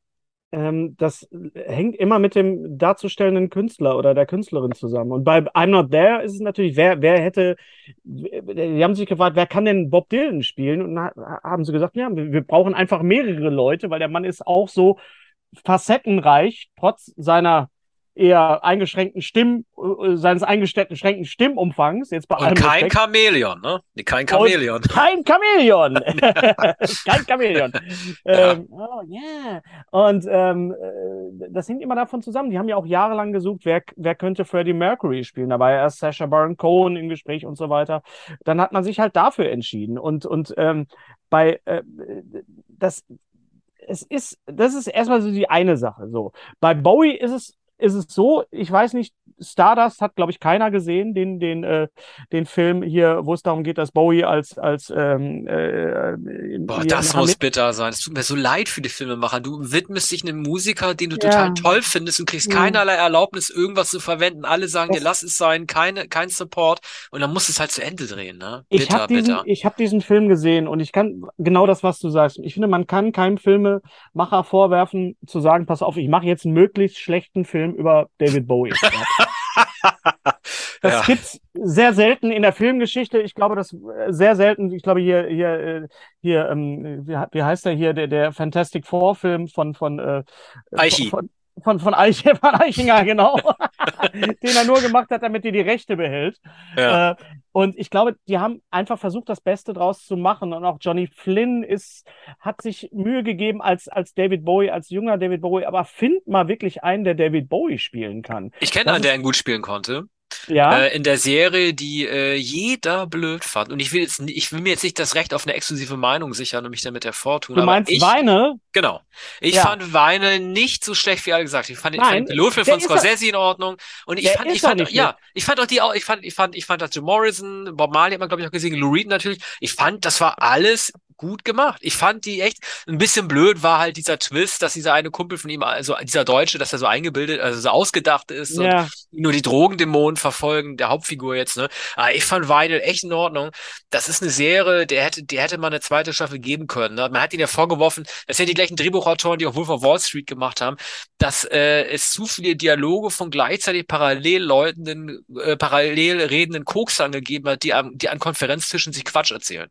Ähm, das hängt immer mit dem darzustellenden Künstler oder der Künstlerin zusammen. Und bei I'm Not There ist es natürlich, wer, wer hätte, die haben sich gefragt, wer kann denn Bob Dylan spielen? Und dann haben sie gesagt, ja, wir brauchen einfach mehrere Leute, weil der Mann ist auch so facettenreich, trotz seiner eher eingeschränkten Stimm, äh, seines eingeschränkten Stimmumfangs. Jetzt bei Und kein Respekt. Chamäleon, ne? Nee, kein Chamäleon. Und [LAUGHS] kein Chamäleon. [LAUGHS] [LAUGHS] kein Chamäleon. Ja. Ähm, oh yeah. Und ähm, äh, das hängt immer davon zusammen. Die haben ja auch jahrelang gesucht, wer, wer könnte Freddie Mercury spielen. Da war ja erst Sasha Baron Cohen im Gespräch und so weiter. Dann hat man sich halt dafür entschieden. Und, und ähm, bei äh, das es ist, das ist erstmal so die eine Sache. So. Bei Bowie ist es, ist es so, ich weiß nicht, Stardust hat, glaube ich, keiner gesehen, den, den, äh, den Film hier, wo es darum geht, dass Bowie als, als ähm, äh, Boah, das muss bitter sein. Es tut mir so leid für die Filmemacher. Du widmest dich einem Musiker, den du ja. total toll findest und kriegst mhm. keinerlei Erlaubnis, irgendwas zu verwenden. Alle sagen das dir, lass es sein, keine, kein Support. Und dann musst du es halt zu Ende drehen, ne? Bitter, ich habe diesen, ich hab diesen Film gesehen und ich kann genau das, was du sagst. Ich finde, man kann keinem Filmemacher vorwerfen, zu sagen, pass auf, ich mache jetzt einen möglichst schlechten Film über David Bowie. [LAUGHS] das ja. gibt's sehr selten in der Filmgeschichte. Ich glaube, das äh, sehr selten. Ich glaube hier hier äh, hier ähm, wie, wie heißt der hier der der Fantastic Four Film von von äh, Eichi. Von, von, von, Eich, [LAUGHS] von Eichinger, genau. [LAUGHS] den er nur gemacht hat, damit er die Rechte behält. Ja. Äh, und ich glaube, die haben einfach versucht, das Beste draus zu machen. Und auch Johnny Flynn ist, hat sich Mühe gegeben als, als David Bowie, als junger David Bowie. Aber find mal wirklich einen, der David Bowie spielen kann. Ich kenne einen, der ihn gut spielen konnte ja. Äh, in der Serie, die äh, jeder blöd fand. Und ich will jetzt, ich will mir jetzt nicht das Recht auf eine exklusive Meinung sichern und mich damit hervortun. Du meinst ich, Weine? Genau. Ich ja. fand Weine nicht so schlecht, wie alle gesagt. Ich fand, Nein, ich fand den Pilotfilm von Scorsese in Ordnung. Und ich fand, ich fand, ja, ich fand auch die, ich fand, ich fand, ich fand, dass Jim Morrison, Bob Marley hat man glaube ich auch gesehen, Lou Reed natürlich. Ich fand, das war alles gut gemacht. Ich fand die echt ein bisschen blöd war halt dieser Twist, dass dieser eine Kumpel von ihm, also dieser Deutsche, dass er so eingebildet, also so ausgedacht ist ja. und nur die Drogendämonen verfolgen, der Hauptfigur jetzt, ne? Aber ich fand Weidel echt in Ordnung. Das ist eine Serie, der hätte, der hätte mal eine zweite Staffel geben können. Ne? Man hat ihn ja vorgeworfen, das sind die gleichen Drehbuchautoren, die auch Wolf of Wall Street gemacht haben, dass äh, es zu viele Dialoge von gleichzeitig parallel läutenden, äh, parallel redenden Koksern gegeben hat, die, an, die an Konferenztischen sich Quatsch erzählen.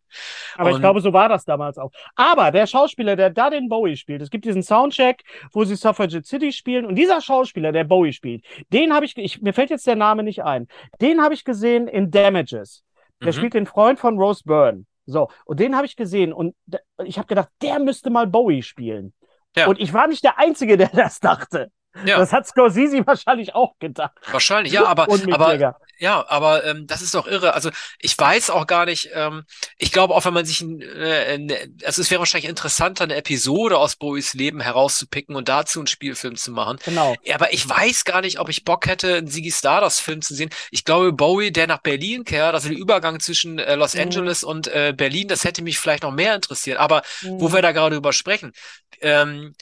Aber und ich glaube, so war das das damals auch. Aber der Schauspieler, der da den Bowie spielt, es gibt diesen Soundcheck, wo sie Suffragette City spielen und dieser Schauspieler, der Bowie spielt, den habe ich, ich, mir fällt jetzt der Name nicht ein, den habe ich gesehen in Damages. Der mhm. spielt den Freund von Rose Byrne. So, und den habe ich gesehen und ich habe gedacht, der müsste mal Bowie spielen. Ja. Und ich war nicht der Einzige, der das dachte. Ja. Das hat Scorsese wahrscheinlich auch gedacht. Wahrscheinlich, ja, aber, aber ja, aber ähm, das ist doch irre. Also ich weiß auch gar nicht, ähm, ich glaube auch, wenn man sich, ein, äh, ne, also es wäre wahrscheinlich interessanter, eine Episode aus Bowies Leben herauszupicken und dazu einen Spielfilm zu machen. Genau. Ja, aber ich weiß gar nicht, ob ich Bock hätte, einen Ziggy Stardust Film zu sehen. Ich glaube, Bowie, der nach Berlin kehrt, also der Übergang zwischen äh, Los Mhm. Angeles und äh, Berlin, das hätte mich vielleicht noch mehr interessiert. Aber wo Mhm. wir da gerade drüber sprechen, ähm,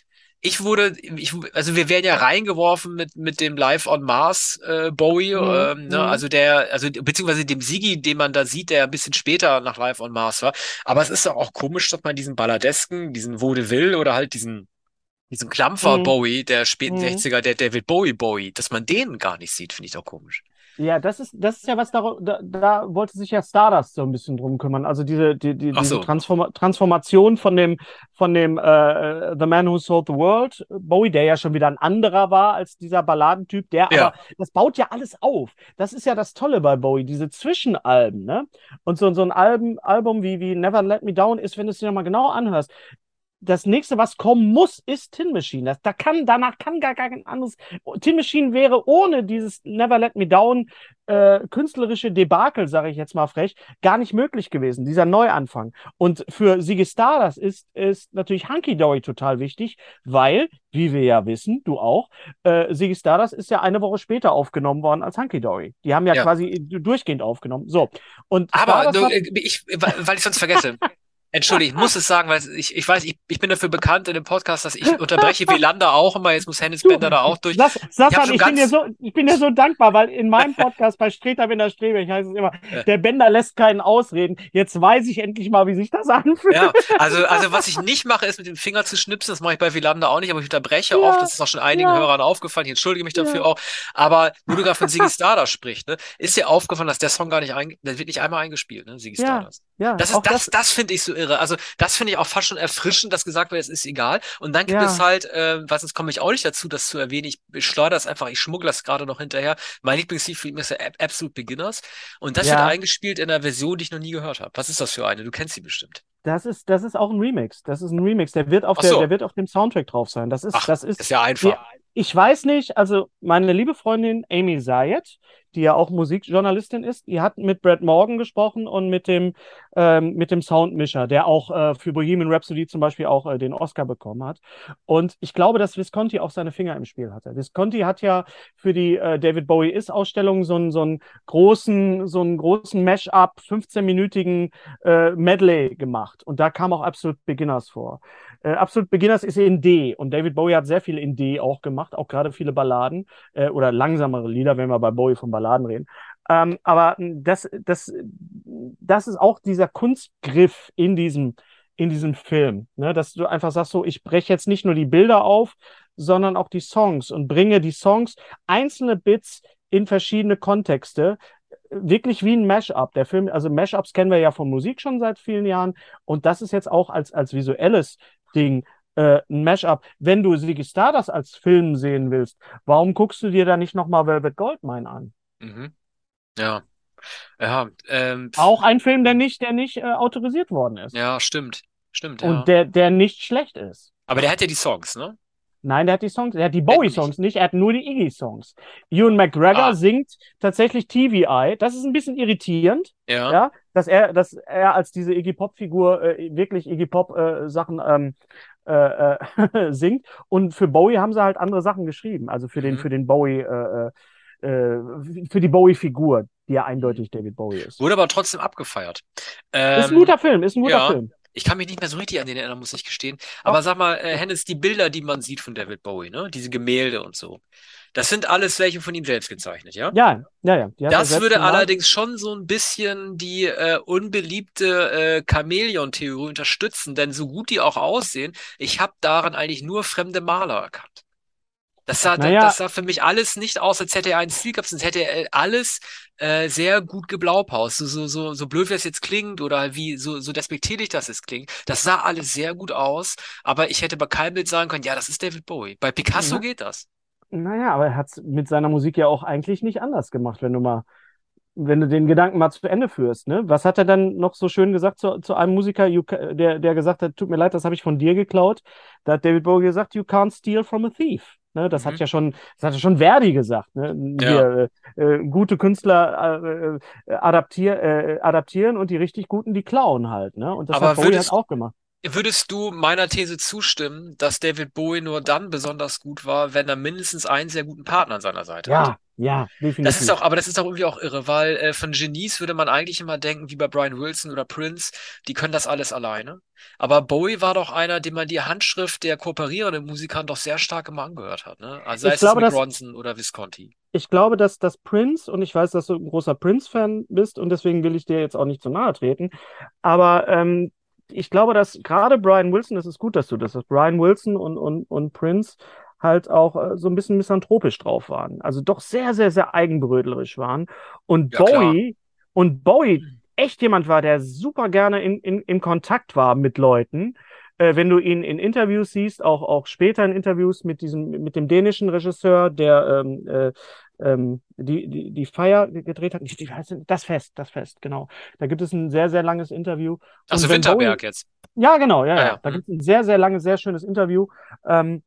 ich wurde, ich, also wir werden ja reingeworfen mit mit dem Live on Mars äh, Bowie, Mhm. ähm, ne, Mhm. also der, also beziehungsweise dem Siggi, den man da sieht, der ein bisschen später nach Live on Mars war. Aber es ist doch auch komisch, dass man diesen Balladesken, diesen Vaudeville oder halt diesen diesen Klampfer Mhm. Bowie der späten Mhm. 60er, der David Bowie Bowie, dass man den gar nicht sieht, finde ich doch komisch. Ja, das ist, das ist ja was, da, da, da wollte sich ja Stardust so ein bisschen drum kümmern. Also diese, die, die, Ach diese so. Transforma Transformation von dem, von dem äh, The Man Who Sold the World, Bowie, der ja schon wieder ein anderer war als dieser Balladentyp, der Ja. aber, das baut ja alles auf. Das ist ja das Tolle bei Bowie, diese Zwischenalben, ne? Und so, so ein Album, Album wie, wie Never Let Me Down ist, wenn du es dir nochmal genau anhörst, das nächste, was kommen muss, ist Tin Machine. Das, da kann, danach kann gar, gar kein anderes. Tin Machine wäre ohne dieses Never Let Me Down äh, künstlerische Debakel, sage ich jetzt mal frech, gar nicht möglich gewesen, dieser Neuanfang. Und für Ziggy Stardust ist, ist natürlich Hunky Dory total wichtig, weil, wie wir ja wissen, du auch, äh, Ziggy Stardust ist ja eine Woche später aufgenommen worden als Hunky Dory. Die haben ja, Ja. quasi durchgehend aufgenommen. So. Und Aber du, äh, ich, weil ich sonst vergesse. [LAUGHS] Entschuldige, ich muss es sagen, weil ich, ich weiß, ich, ich bin dafür bekannt in dem Podcast, dass ich unterbreche Wielander auch immer. Jetzt muss Hennis Bender da auch durch. Sas, Ich Sassan, schon ich, bin dir so, ich bin dir so dankbar, weil in meinem [LAUGHS] Podcast bei Streter Binder Strebe, ich heißt es immer, der Bender lässt keinen ausreden. Jetzt weiß ich endlich mal, wie sich das anfühlt. Ja, also, also was ich nicht mache, ist mit dem Finger zu schnipsen. Das mache ich bei Wielander auch nicht, aber ich unterbreche Ja, oft. Das ist auch schon einigen ja. Hörern aufgefallen. Ich entschuldige mich dafür Ja. auch. Aber wo du gerade von Ziggy Stardust sprichst, ne, ist dir aufgefallen, dass der Song gar nicht ein, der wird nicht einmal eingespielt, ne, Ja, Stardust. Ja, Das ist, auch das, das finde ich so irre. Also, das finde ich auch fast schon erfrischend, dass gesagt wird, es ist egal. Und dann gibt Ja. es halt, äh, was sonst komme ich auch nicht dazu, das zu erwähnen. Ich schleudere das einfach, ich schmuggle das gerade noch hinterher. Mein Lieblingslied ist ja Ab- Absolute Beginners. Und das Ja. wird eingespielt in einer Version, die ich noch nie gehört habe. Was ist das für eine? Du kennst sie bestimmt. Das ist, das ist auch ein Remix. Das ist ein Remix. Der wird auf Ach der, so. der wird auf dem Soundtrack drauf sein. Das ist, Ach, das ist, Ist ja einfach. Ich weiß nicht, also meine liebe Freundin Amy Zayed, die ja auch Musikjournalistin ist, die hat mit Brad Morgan gesprochen und mit dem, ähm, mit dem Soundmischer, der auch äh, für Bohemian Rhapsody zum Beispiel auch äh, den Oscar bekommen hat. Und ich glaube, dass Visconti auch seine Finger im Spiel hatte. Visconti hat ja für die äh, David Bowie Is Ausstellung so einen, so einen großen, so einen großen Mash-up, 15-minütigen äh, Medley gemacht. Und da kam auch Absolute Beginners vor. Äh, Absolute Beginners ist in D und David Bowie hat sehr viel in D auch gemacht, auch gerade viele Balladen äh, oder langsamere Lieder, wenn wir bei Bowie von Balladen reden. Ähm, aber das, das, das ist auch dieser Kunstgriff in diesem, in diesem Film, ne? dass du einfach sagst, so, ich breche jetzt nicht nur die Bilder auf, sondern auch die Songs und bringe die Songs, einzelne Bits in verschiedene Kontexte, wirklich wie ein Mashup. Der Film, also Mashups kennen wir ja von Musik schon seit vielen Jahren und das ist jetzt auch als, als visuelles Ding äh, ein Mashup. Wenn du Ziggy Stardust als Film sehen willst, warum guckst du dir da nicht nochmal Velvet Goldmine an? Mhm. Ja. Ja, ähm, Auch ein Film, der nicht, der nicht äh, autorisiert worden ist. ja, stimmt. Stimmt, ja. Und der, der nicht schlecht ist. Aber der hat ja die Songs, ne? Nein, der hat die Songs, er hat die. Bowie-Songs nicht, er hat nur die Iggy-Songs. Ewan McGregor Ah. singt tatsächlich TVI. Das ist ein bisschen irritierend, Ja. ja, dass er, dass er als diese Iggy Pop-Figur äh, wirklich Iggy Pop-Sachen ähm, äh, äh, [LAUGHS] singt. Und für Bowie haben sie halt andere Sachen geschrieben. Also für den, Mhm. für den Bowie, äh, äh, äh, für die Bowie-Figur, die ja eindeutig David Bowie ist. Wurde aber trotzdem abgefeiert. ist ein Ähm, guter Film, ist ein guter ja. Film. Ich kann mich nicht mehr so richtig an den erinnern, muss ich gestehen. Aber sag mal, äh, Hennes, die Bilder, die man sieht von David Bowie, ne? Diese Gemälde und so. Das sind alles welche von ihm selbst gezeichnet, ja? Ja, ja, ja. Das würde gemalt. allerdings schon so ein bisschen die äh, unbeliebte äh, Chamäleon-Theorie unterstützen, denn so gut die auch aussehen, ich habe daran eigentlich nur fremde Maler erkannt. Das sah, Naja. das sah für mich alles nicht aus, als hätte er einen Stil gehabt, sonst hätte er alles äh, sehr gut geblaupaust. So, so, so, so blöd wie es jetzt klingt oder wie so, so despektierlich das jetzt klingt. Das sah alles sehr gut aus, aber ich hätte bei keinem Bild sagen können, ja, das ist David Bowie. Bei Picasso Ja. geht das. Naja, aber er hat es mit seiner Musik ja auch eigentlich nicht anders gemacht, wenn du mal, wenn du den Gedanken mal zu Ende führst, ne? Was hat er dann noch so schön gesagt zu, zu einem Musiker, you, der, der gesagt hat, tut mir leid, das habe ich von dir geklaut? Da hat David Bowie gesagt, you can't steal from a thief. Ne, das mhm. hat ja schon, das hat ja schon Verdi gesagt. Ne? Wir, äh, äh, gute Künstler äh, adaptier, äh, adaptieren und die richtig guten, die klauen halt. Ne? Und das Aber hat Bowie würdest, halt auch gemacht. Würdest du meiner These zustimmen, dass David Bowie nur dann besonders gut war, wenn er mindestens einen sehr guten Partner an seiner Seite ja, hatte? Ja, definitiv. Das ist auch, aber das ist auch irgendwie auch irre, weil äh, von Genies würde man eigentlich immer denken, wie bei Brian Wilson oder Prince, die können das alles alleine. Aber Bowie war doch einer, dem man die Handschrift der kooperierenden Musiker doch sehr stark immer angehört hat. Ne? Also sei Ich es glaube, mit dass- Ronson oder Visconti. ich glaube, dass das Prince, und ich weiß, dass du ein großer Prince-Fan bist, und deswegen will ich dir jetzt auch nicht zu nahe treten, aber ähm, ich glaube, dass gerade Brian Wilson, das ist gut, dass du das sagst, Brian Wilson und, und, und Prince halt auch äh, so ein bisschen misanthropisch drauf waren. Also doch sehr, sehr, sehr eigenbrötlerisch waren. Und Ja, klar. Bowie, und Bowie echt jemand war, der super gerne in, in, in Kontakt war mit Leuten. Äh, wenn du ihn in Interviews siehst, auch, auch später in Interviews mit diesem, mit dem dänischen Regisseur, der ähm, äh, ähm, die, die, die Feier gedreht hat, das Fest, das Fest, genau. Da gibt es ein sehr, sehr langes Interview. Also Winterberg Bowie- jetzt. ja, genau, ja, ja. ja. Da Mhm. gibt es ein sehr, sehr langes, sehr schönes Interview. Ähm,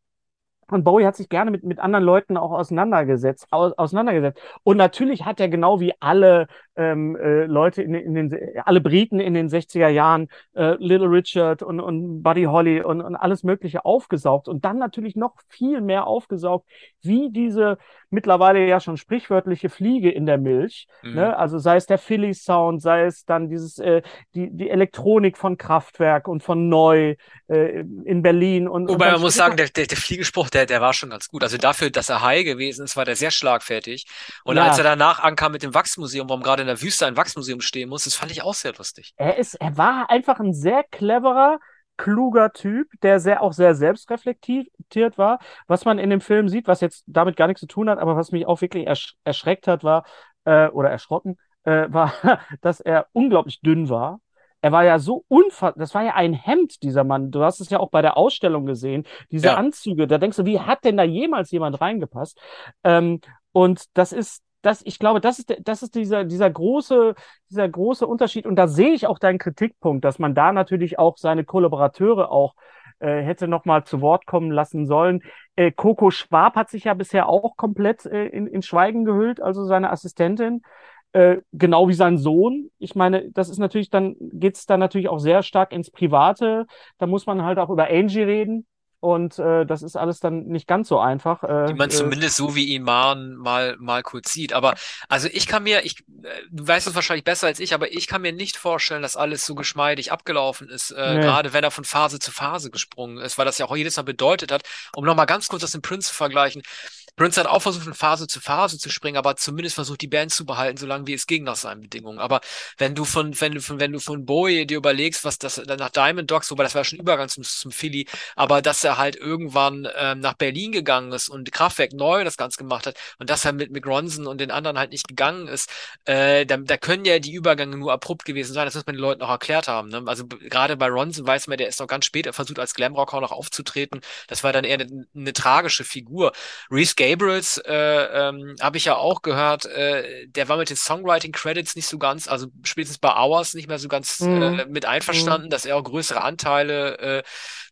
und Bowie hat sich gerne mit, mit anderen Leuten auch auseinandergesetzt, au, auseinandergesetzt. Und natürlich hat er genau wie alle ähm, äh, Leute in, den- in den, alle Briten in den 60er Jahren, äh, Little Richard und, und Buddy Holly und, und alles Mögliche aufgesaugt. Und dann natürlich noch viel mehr aufgesaugt, wie diese mittlerweile ja schon sprichwörtliche Fliege in der Milch. Mhm. Ne? Also sei es der Philly Sound, sei es dann dieses, äh, die, die Elektronik von Kraftwerk und von Neu äh, in Berlin. Und, Wobei man muss sagen, der, der, der Fliegespruch, der, der war schon ganz gut. Also dafür, dass er high gewesen ist, war der sehr schlagfertig. Und Ja. als er danach ankam mit dem Wachsmuseum, warum gerade in der Wüste ein Wachsmuseum stehen muss, das fand ich auch sehr lustig. Er ist, er war einfach ein sehr cleverer, kluger Typ, der sehr, auch sehr selbstreflektiert war. Was man in dem Film sieht, was jetzt damit gar nichts zu tun hat, aber was mich auch wirklich ersch erschreckt hat, war, äh, oder erschrocken, äh, [LAUGHS] war, dass er unglaublich dünn war. Er war ja so unfassbar, das war ja ein Hemd, dieser Mann. Du hast es ja auch bei der Ausstellung gesehen, diese Ja. Anzüge, da denkst du, wie hat denn da jemals jemand reingepasst? Ähm, und das ist, das, ich glaube, das ist, das ist dieser, dieser große, dieser große Unterschied. Und da sehe ich auch deinen Kritikpunkt, dass man da natürlich auch seine Kollaborateure auch äh, hätte noch mal zu Wort kommen lassen sollen. Äh, Coco Schwab hat sich ja bisher auch komplett äh, in, in Schweigen gehüllt, also seine Assistentin. Äh, genau wie sein Sohn. Ich meine, das ist natürlich dann, geht es dann natürlich auch sehr stark ins Private. Da muss man halt auch über Angie reden. Und äh, das ist alles dann nicht ganz so einfach. Äh, Die man äh, zumindest so wie ihn Maren mal, mal kurz sieht. Aber also ich kann mir, ich, äh, du weißt es wahrscheinlich besser als ich, aber ich kann mir nicht vorstellen, dass alles so geschmeidig abgelaufen ist, äh, Nee. gerade wenn er von Phase zu Phase gesprungen ist, weil das ja auch jedes Mal bedeutet hat, um nochmal ganz kurz das mit Prince zu vergleichen. Prince hat auch versucht, von Phase zu Phase zu springen, aber zumindest versucht, die Band zu behalten, solange wie es ging nach seinen Bedingungen. Aber wenn du von, wenn du von, wenn du von Bowie dir überlegst, was das nach Diamond Dogs, wobei das war schon Übergang zum, zum Philly, aber dass er halt irgendwann ähm, nach Berlin gegangen ist und Kraftwerk neu das Ganze gemacht hat und dass er mit Mick Ronson und den anderen halt nicht gegangen ist, äh, da, da können ja die Übergänge nur abrupt gewesen sein. Das muss man den Leuten auch erklärt haben. Ne? Also gerade bei Ronson weiß man, der ist noch ganz spät, er versucht als Glamrocker noch aufzutreten. Das war dann eher eine, eine tragische Figur. Reese Gabriels äh, ähm, habe ich ja auch gehört, äh, der war mit den Songwriting-Credits nicht so ganz, also spätestens bei Hours nicht mehr so ganz Mhm. äh, mit einverstanden, dass er auch größere Anteile äh,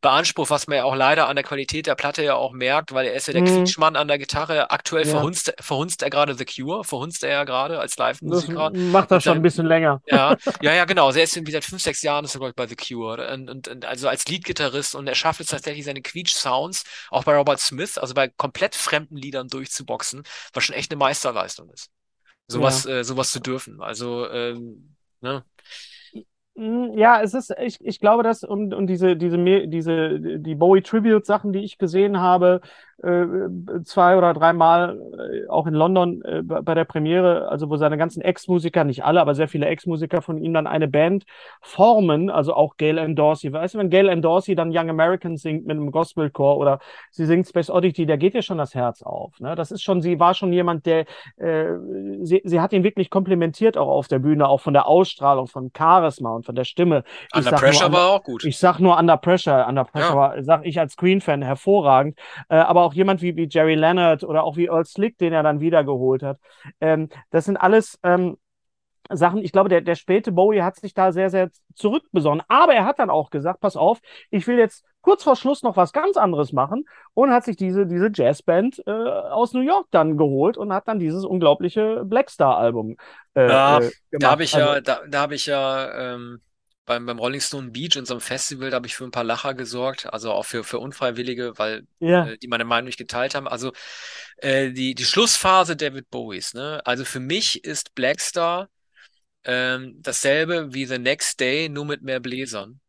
beansprucht, was man ja auch leider an der Qualität der Platte ja auch merkt, weil er ist ja der Mhm. Quietschmann an der Gitarre. Aktuell Ja. verhunzt, verhunzt er gerade The Cure, verhunzt er ja gerade als das Live-Musiker. macht er Mit schon ein bisschen länger. Ja, [LAUGHS] ja, ja, genau. Also er ist irgendwie seit fünf, sechs Jahren ist er, glaube ich, bei The Cure. Und, und, und also als Leadgitarrist und er schafft es tatsächlich seine Quietsch-Sounds auch bei Robert Smith, also bei komplett fremden Liedern durchzuboxen, was schon echt eine Meisterleistung ist. Sowas, äh, sowas zu dürfen. Also, ähm, ne? Mm, Ja, es ist, ich, ich glaube, dass und, und diese, diese, diese, die Bowie Tribute Sachen, die ich gesehen habe, zwei oder dreimal, äh, auch in London äh, bei der Premiere, also wo seine ganzen Ex-Musiker, nicht alle, aber sehr viele Ex-Musiker von ihm dann eine Band formen, also auch Gail Ann Dorsey. Weißt du, wenn Gail Ann Dorsey dann Young Americans singt mit einem Gospelchor oder sie singt Space Oddity, da geht ihr schon das Herz auf. Ne? Das ist schon, sie war schon jemand, der, äh, sie, sie hat ihn wirklich komplimentiert auch auf der Bühne, auch von der Ausstrahlung, von Charisma und von der Stimme. Ich Under nur Pressure Under- war auch gut. ich sag nur Under Pressure. Under Pressure Ja. war, sag ich als Queen-Fan, hervorragend. Äh, aber auch jemand wie, wie Jerry Leonard oder auch wie Earl Slick, den er dann wiedergeholt hat. Ähm, das sind alles ähm, Sachen, ich glaube, der, der späte Bowie hat sich da sehr, sehr zurückbesonnen. Aber er hat dann auch gesagt, pass auf, ich will jetzt kurz vor Schluss noch was ganz anderes machen und hat sich diese, diese Jazzband äh, aus New York dann geholt und hat dann dieses unglaubliche Blackstar-Album äh, ja, äh, Da habe ich also, ja, da, da habe ich ja ähm, beim, beim Rolling Stone Beach, unserem Festival, da habe ich für ein paar Lacher gesorgt, also auch für, für Unfreiwillige, weil ja. äh, die meine Meinung nicht geteilt haben. Also äh, die, die Schlussphase David Bowies, ne? Also für mich ist Blackstar ähm, dasselbe wie The Next Day, nur mit mehr Bläsern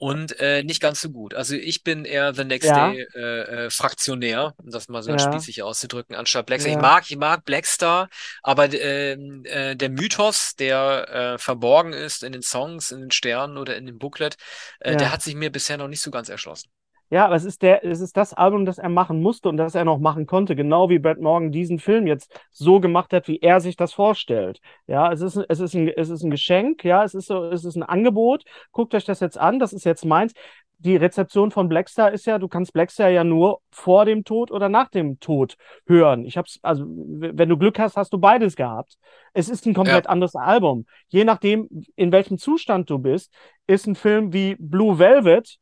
und äh, nicht ganz so gut. Also ich bin eher The Next ja. Day äh, äh, Fraktionär, um das mal so ja. spießig auszudrücken, anstatt Blackstar. Ja. Ich mag, ich mag Blackstar, aber äh, äh, der Mythos, der äh, verborgen ist in den Songs, in den Sternen oder in dem Booklet, äh, der hat sich mir bisher noch nicht so ganz erschlossen. Ja, aber es ist der, es ist das Album, das er machen musste und das er noch machen konnte, genau wie Brad Morgan diesen Film jetzt so gemacht hat, wie er sich das vorstellt. Ja, es ist, es ist ein, es ist ein Geschenk, ja, es ist so, es ist ein Angebot. Guckt euch das jetzt an, das ist jetzt meins. Die Rezeption von Blackstar ist ja, du kannst Blackstar ja nur vor dem Tod oder nach dem Tod hören. Ich hab's, also, wenn du Glück hast, hast du beides gehabt. Es ist ein komplett ja. anderes Album. Je nachdem, in welchem Zustand du bist, ist ein Film wie Blue Velvet,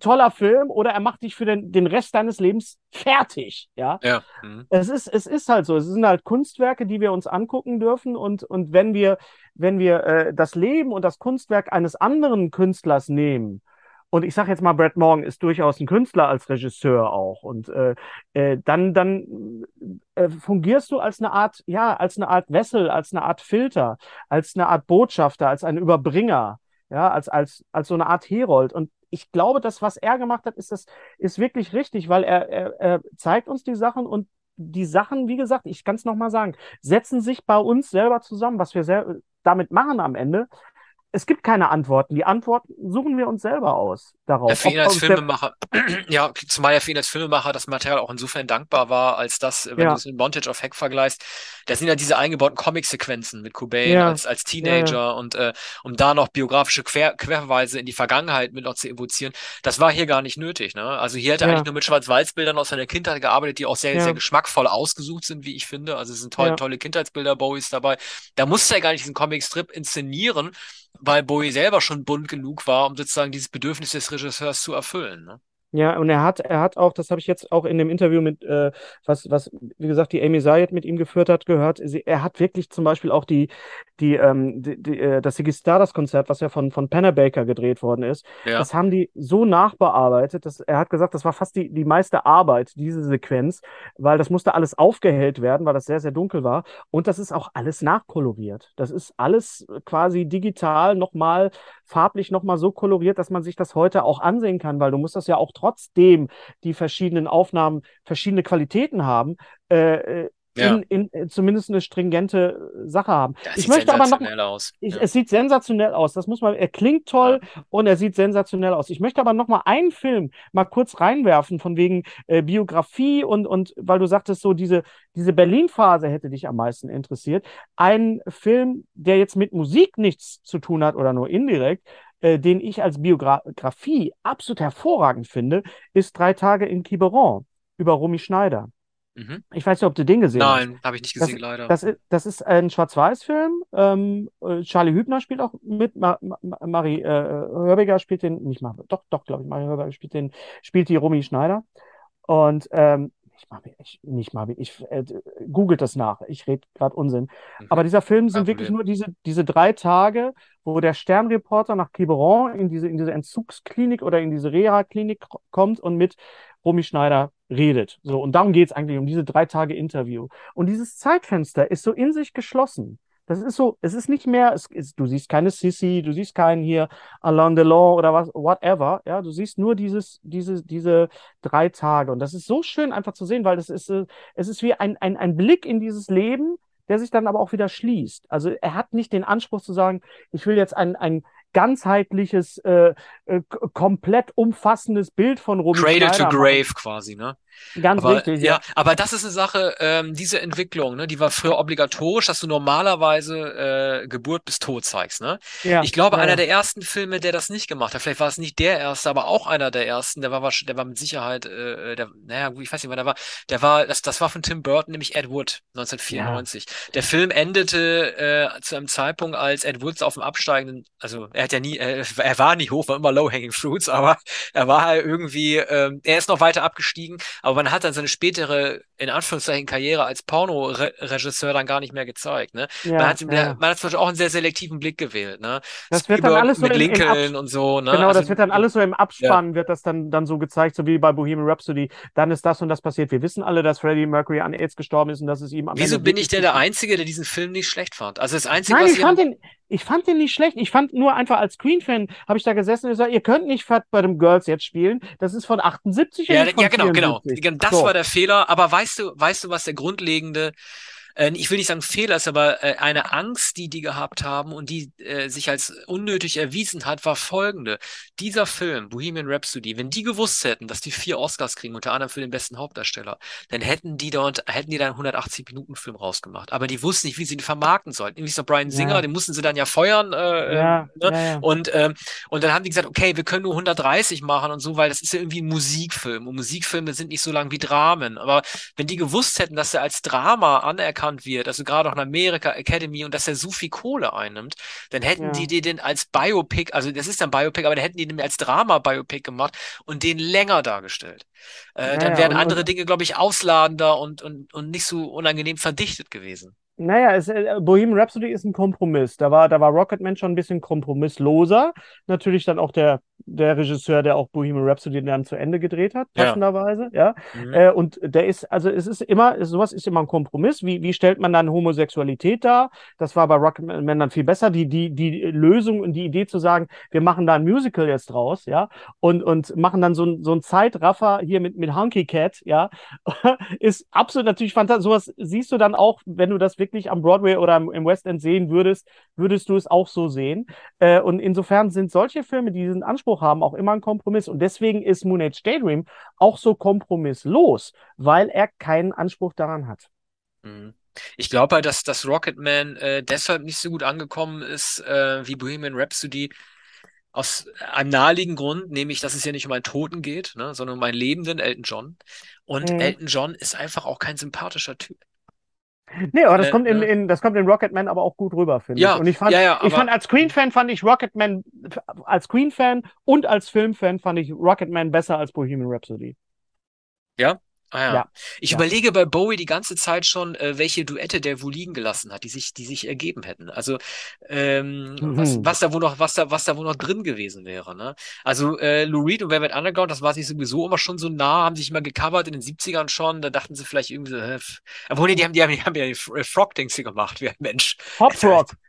toller Film oder er macht dich für den, den Rest deines Lebens fertig. Ja. ja. Mhm. Es, ist, es ist halt so. Es sind halt Kunstwerke, die wir uns angucken dürfen. Und, und wenn wir, wenn wir äh, das Leben und das Kunstwerk eines anderen Künstlers nehmen, und ich sage jetzt mal, Brad Morgan ist durchaus ein Künstler als Regisseur auch. Und äh, äh, dann, dann äh, fungierst du als eine Art, ja, als eine Art Wessel, als eine Art Filter, als eine Art Botschafter, als ein Überbringer ja, als, als, als so eine Art Herold. Und ich glaube, das, was er gemacht hat, ist, das, ist wirklich richtig, weil er, er, er zeigt uns die Sachen und die Sachen, wie gesagt, ich kann es nochmal sagen, setzen sich bei uns selber zusammen, was wir damit machen am Ende, es gibt keine Antworten. Die Antworten suchen wir uns selber aus darauf. Ja, für ihn als Filmemacher, [CLEARS THROAT] ja, zumal ja für ihn als Filmemacher das Material auch insofern dankbar war, als das, wenn ja. du es in Montage of Heck vergleichst, da sind ja diese eingebauten Comic-Sequenzen mit Cobain ja. als, als Teenager und äh, um da noch biografische Quer Querverweise in die Vergangenheit mit noch zu evozieren, das war hier gar nicht nötig. Ne? Also hier hat er eigentlich nur mit Schwarz-Weiß-Bildern aus seiner Kindheit gearbeitet, die auch sehr, sehr geschmackvoll ausgesucht sind, wie ich finde. Also es sind toll, tolle Kindheitsbilder Bowies dabei. Da musste er gar nicht diesen Comic-Strip inszenieren, weil Bowie selber schon bunt genug war, um sozusagen dieses Bedürfnis des Regisseurs zu erfüllen. Ne? Ja, und er hat, er hat auch, das habe ich jetzt auch in dem Interview mit, äh, was, was, wie gesagt, die Amy Zayed mit ihm geführt hat, gehört. Sie, er hat wirklich zum Beispiel auch die, die, ähm, die, die äh, das Ziggy Stardust-Konzert, was ja von, von Baker gedreht worden ist, ja. das haben die so nachbearbeitet, dass er hat gesagt, das war fast die, die meiste Arbeit, diese Sequenz, weil das musste alles aufgehellt werden, weil das sehr, sehr dunkel war. Und das ist auch alles nachkoloriert. Das ist alles quasi digital nochmal, farblich nochmal so koloriert, dass man sich das heute auch ansehen kann, weil du musst das ja auch trotzdem die verschiedenen Aufnahmen verschiedene Qualitäten haben, äh, äh ja. in, in, äh, zumindest eine stringente Sache haben. Das ich möchte aber noch. Aus. Ich, ja. Es sieht sensationell aus. Das muss man. Er klingt toll ja. und er sieht sensationell aus. Ich möchte aber noch mal einen Film mal kurz reinwerfen von wegen äh, Biografie und und weil du sagtest so diese diese Berlin-Phase hätte dich am meisten interessiert. Ein Film, der jetzt mit Musik nichts zu tun hat oder nur indirekt, äh, den ich als Biografie absolut hervorragend finde, ist Drei Tage in Quiberon über Romy Schneider. Mhm. Ich weiß nicht, ob du den gesehen Nein, hast. Nein, habe ich nicht gesehen, das, leider. Das ist, das ist ein Schwarz-Weiß-Film. Ähm, äh, Charlie Hübner spielt auch mit. Ma Ma Marie äh, Hörbiger spielt den, nicht mal, doch, doch, glaube ich, Marie Hörbiger spielt den, spielt die Romy Schneider. Und ähm, nicht mal, ich, nicht mal, ich äh, googelt das nach. Ich rede gerade Unsinn. Mhm. Aber dieser Film sind wirklich nur diese, diese drei Tage, wo der Sternreporter nach Quiberon in diese, in diese Entzugsklinik oder in diese Reha-Klinik kommt und mit Romy Schneider redet. So, und darum geht es eigentlich um diese drei Tage Interview. Und dieses Zeitfenster ist so in sich geschlossen. Das ist so, es ist nicht mehr, es ist, du siehst keine Sissy, du siehst keinen hier Alain Delon oder was, whatever, ja, du siehst nur dieses, diese, diese drei Tage. Und das ist so schön einfach zu sehen, weil das ist, äh, es ist wie ein, ein, ein Blick in dieses Leben, der sich dann aber auch wieder schließt. Also er hat nicht den Anspruch zu sagen, ich will jetzt ein, ein ganzheitliches, äh, äh, komplett umfassendes Bild von Romy Cradle Schneider to Grave quasi, ne? Ganz Aber, richtig, ja, ja. aber das ist eine Sache, ähm, diese Entwicklung, ne, die war früher obligatorisch, dass du normalerweise äh, Geburt bis Tod zeigst, ne? Ja, Ich glaube, ja, einer ja. der ersten Filme, der das nicht gemacht hat, vielleicht war es nicht der erste, aber auch einer der ersten, der war, der war mit Sicherheit, äh, der, naja, gut, ich weiß nicht, wann der war, der war, das, das war von Tim Burton, nämlich Ed Wood, Ja, 1994. Der Film endete äh, zu einem Zeitpunkt, als Ed Wood auf dem absteigenden, also er hat ja nie, äh, er war nie hoch, war immer low-hanging fruits, [LAUGHS] aber er war halt irgendwie, ähm, er ist noch weiter abgestiegen, aber man hat dann seine spätere, in Anführungszeichen, Karriere als Pornoregisseur dann gar nicht mehr gezeigt, ne? Man ja, hat, ihm ja, ja. man hat zum Beispiel auch einen sehr selektiven Blick gewählt, ne? Das wird dann Spielberg alles so mit Lincoln und so, ne? Genau, Also, das wird dann alles so im ja. Abspann, wird das dann, dann so gezeigt, so wie bei Bohemian Rhapsody. Dann ist das und das passiert. Wir wissen alle, dass Freddie Mercury an AIDS gestorben ist und dass es ihm am Wieso Ende bin ich denn der. Einzige, der diesen Film nicht schlecht fand? Also das Einzige, Nein, was ich fand den, ich fand den nicht schlecht. Ich fand nur einfach als Queen-Fan, habe ich da gesessen und gesagt, ihr könnt nicht Fat bei dem Girls jetzt spielen. Das ist von 78 und ja, ja, genau, genau. 74. Gen- Das So, war der Fehler. Aber weißt du, weißt du, was der grundlegende äh, ich will nicht sagen Fehler ist, aber äh, eine Angst, die die gehabt haben und die äh, sich als unnötig erwiesen hat, war folgende. Dieser Film, Bohemian Rhapsody, wenn die gewusst hätten, dass die vier Oscars kriegen, unter anderem für den besten Hauptdarsteller, dann hätten die dort, hätten die da einen 180-Minuten-Film rausgemacht. Aber die wussten nicht, wie sie ihn vermarkten sollten. Irgendwie so Brian Singer, ja, den mussten sie dann ja feuern, äh, ähm, ja, ne? ja. Und, ähm, und dann haben die gesagt, okay, wir können nur 130 machen und so, weil das ist ja irgendwie ein Musikfilm. Und Musikfilme sind nicht so lang wie Dramen. Aber wenn die gewusst hätten, dass er als Drama anerkannt wird, also gerade auch in Amerika Academy und dass er so viel Kohle einnimmt, dann hätten die Ja, die den als Biopic, also das ist ein Biopic, aber dann hätten die den als Drama-Biopic gemacht und den länger dargestellt. Äh, ja, dann wären andere und Dinge, glaube ich, ausladender und, und, und nicht so unangenehm verdichtet gewesen. Naja, es, äh, Bohemian Rhapsody ist ein Kompromiss. Da war, da war Rocketman schon ein bisschen kompromissloser. Natürlich dann auch der, der Regisseur, der auch Bohemian Rhapsody dann zu Ende gedreht hat, Ja. passenderweise, ja. Mhm. Äh, und der ist, also es ist immer, sowas ist immer ein Kompromiss. Wie, wie stellt man dann Homosexualität dar? Das war bei Rocketman dann viel besser. Die, die, die Lösung und die Idee zu sagen, wir machen da ein Musical jetzt draus, ja, und, und machen dann so ein, so ein Zeitraffer hier mit, mit Hunky Cat, ja, [LAUGHS] ist absolut natürlich fantastisch. Sowas siehst du dann auch, wenn du das wirklich am Broadway oder im, im West End sehen würdest, würdest du es auch so sehen. Äh, und insofern sind solche Filme, die diesen Anspruch haben, auch immer ein Kompromiss. Und deswegen ist Moon Age Daydream auch so kompromisslos, weil er keinen Anspruch daran hat. Mhm. Ich glaube halt, dass, dass Rocketman äh, deshalb nicht so gut angekommen ist äh, wie Bohemian Rhapsody aus einem naheliegenden Grund, nämlich, dass es ja nicht um einen Toten geht, ne, sondern um einen lebenden Elton John. Und Mhm. Elton John ist einfach auch kein sympathischer Typ. Nee, aber das Äh, kommt in, ne? in, das kommt in Rocketman aber auch gut rüber, finde ich. Ja, Und ich fand, ja, ja, ich fand als Queen-Fan fand ich Rocketman, als Queen-Fan und als Filmfan fand ich Rocketman besser als Bohemian Rhapsody. ja. Ah ja. Ja, Ich ja. überlege bei Bowie die ganze Zeit schon, äh, welche Duette der wohl liegen gelassen hat, die sich, die sich ergeben hätten. Also ähm, was, Mhm. was da wohl noch, was da, was da wohl noch drin gewesen wäre, ne? Also äh, Lou Reed und Velvet Underground, das war sich sowieso immer schon so nah, haben sich immer gecovert in den 70ern schon. Da dachten sie vielleicht irgendwie so, äh, obwohl nee, die haben, die haben, die haben ja die äh, Frog-Dings gemacht, wie ein Mensch. Hop.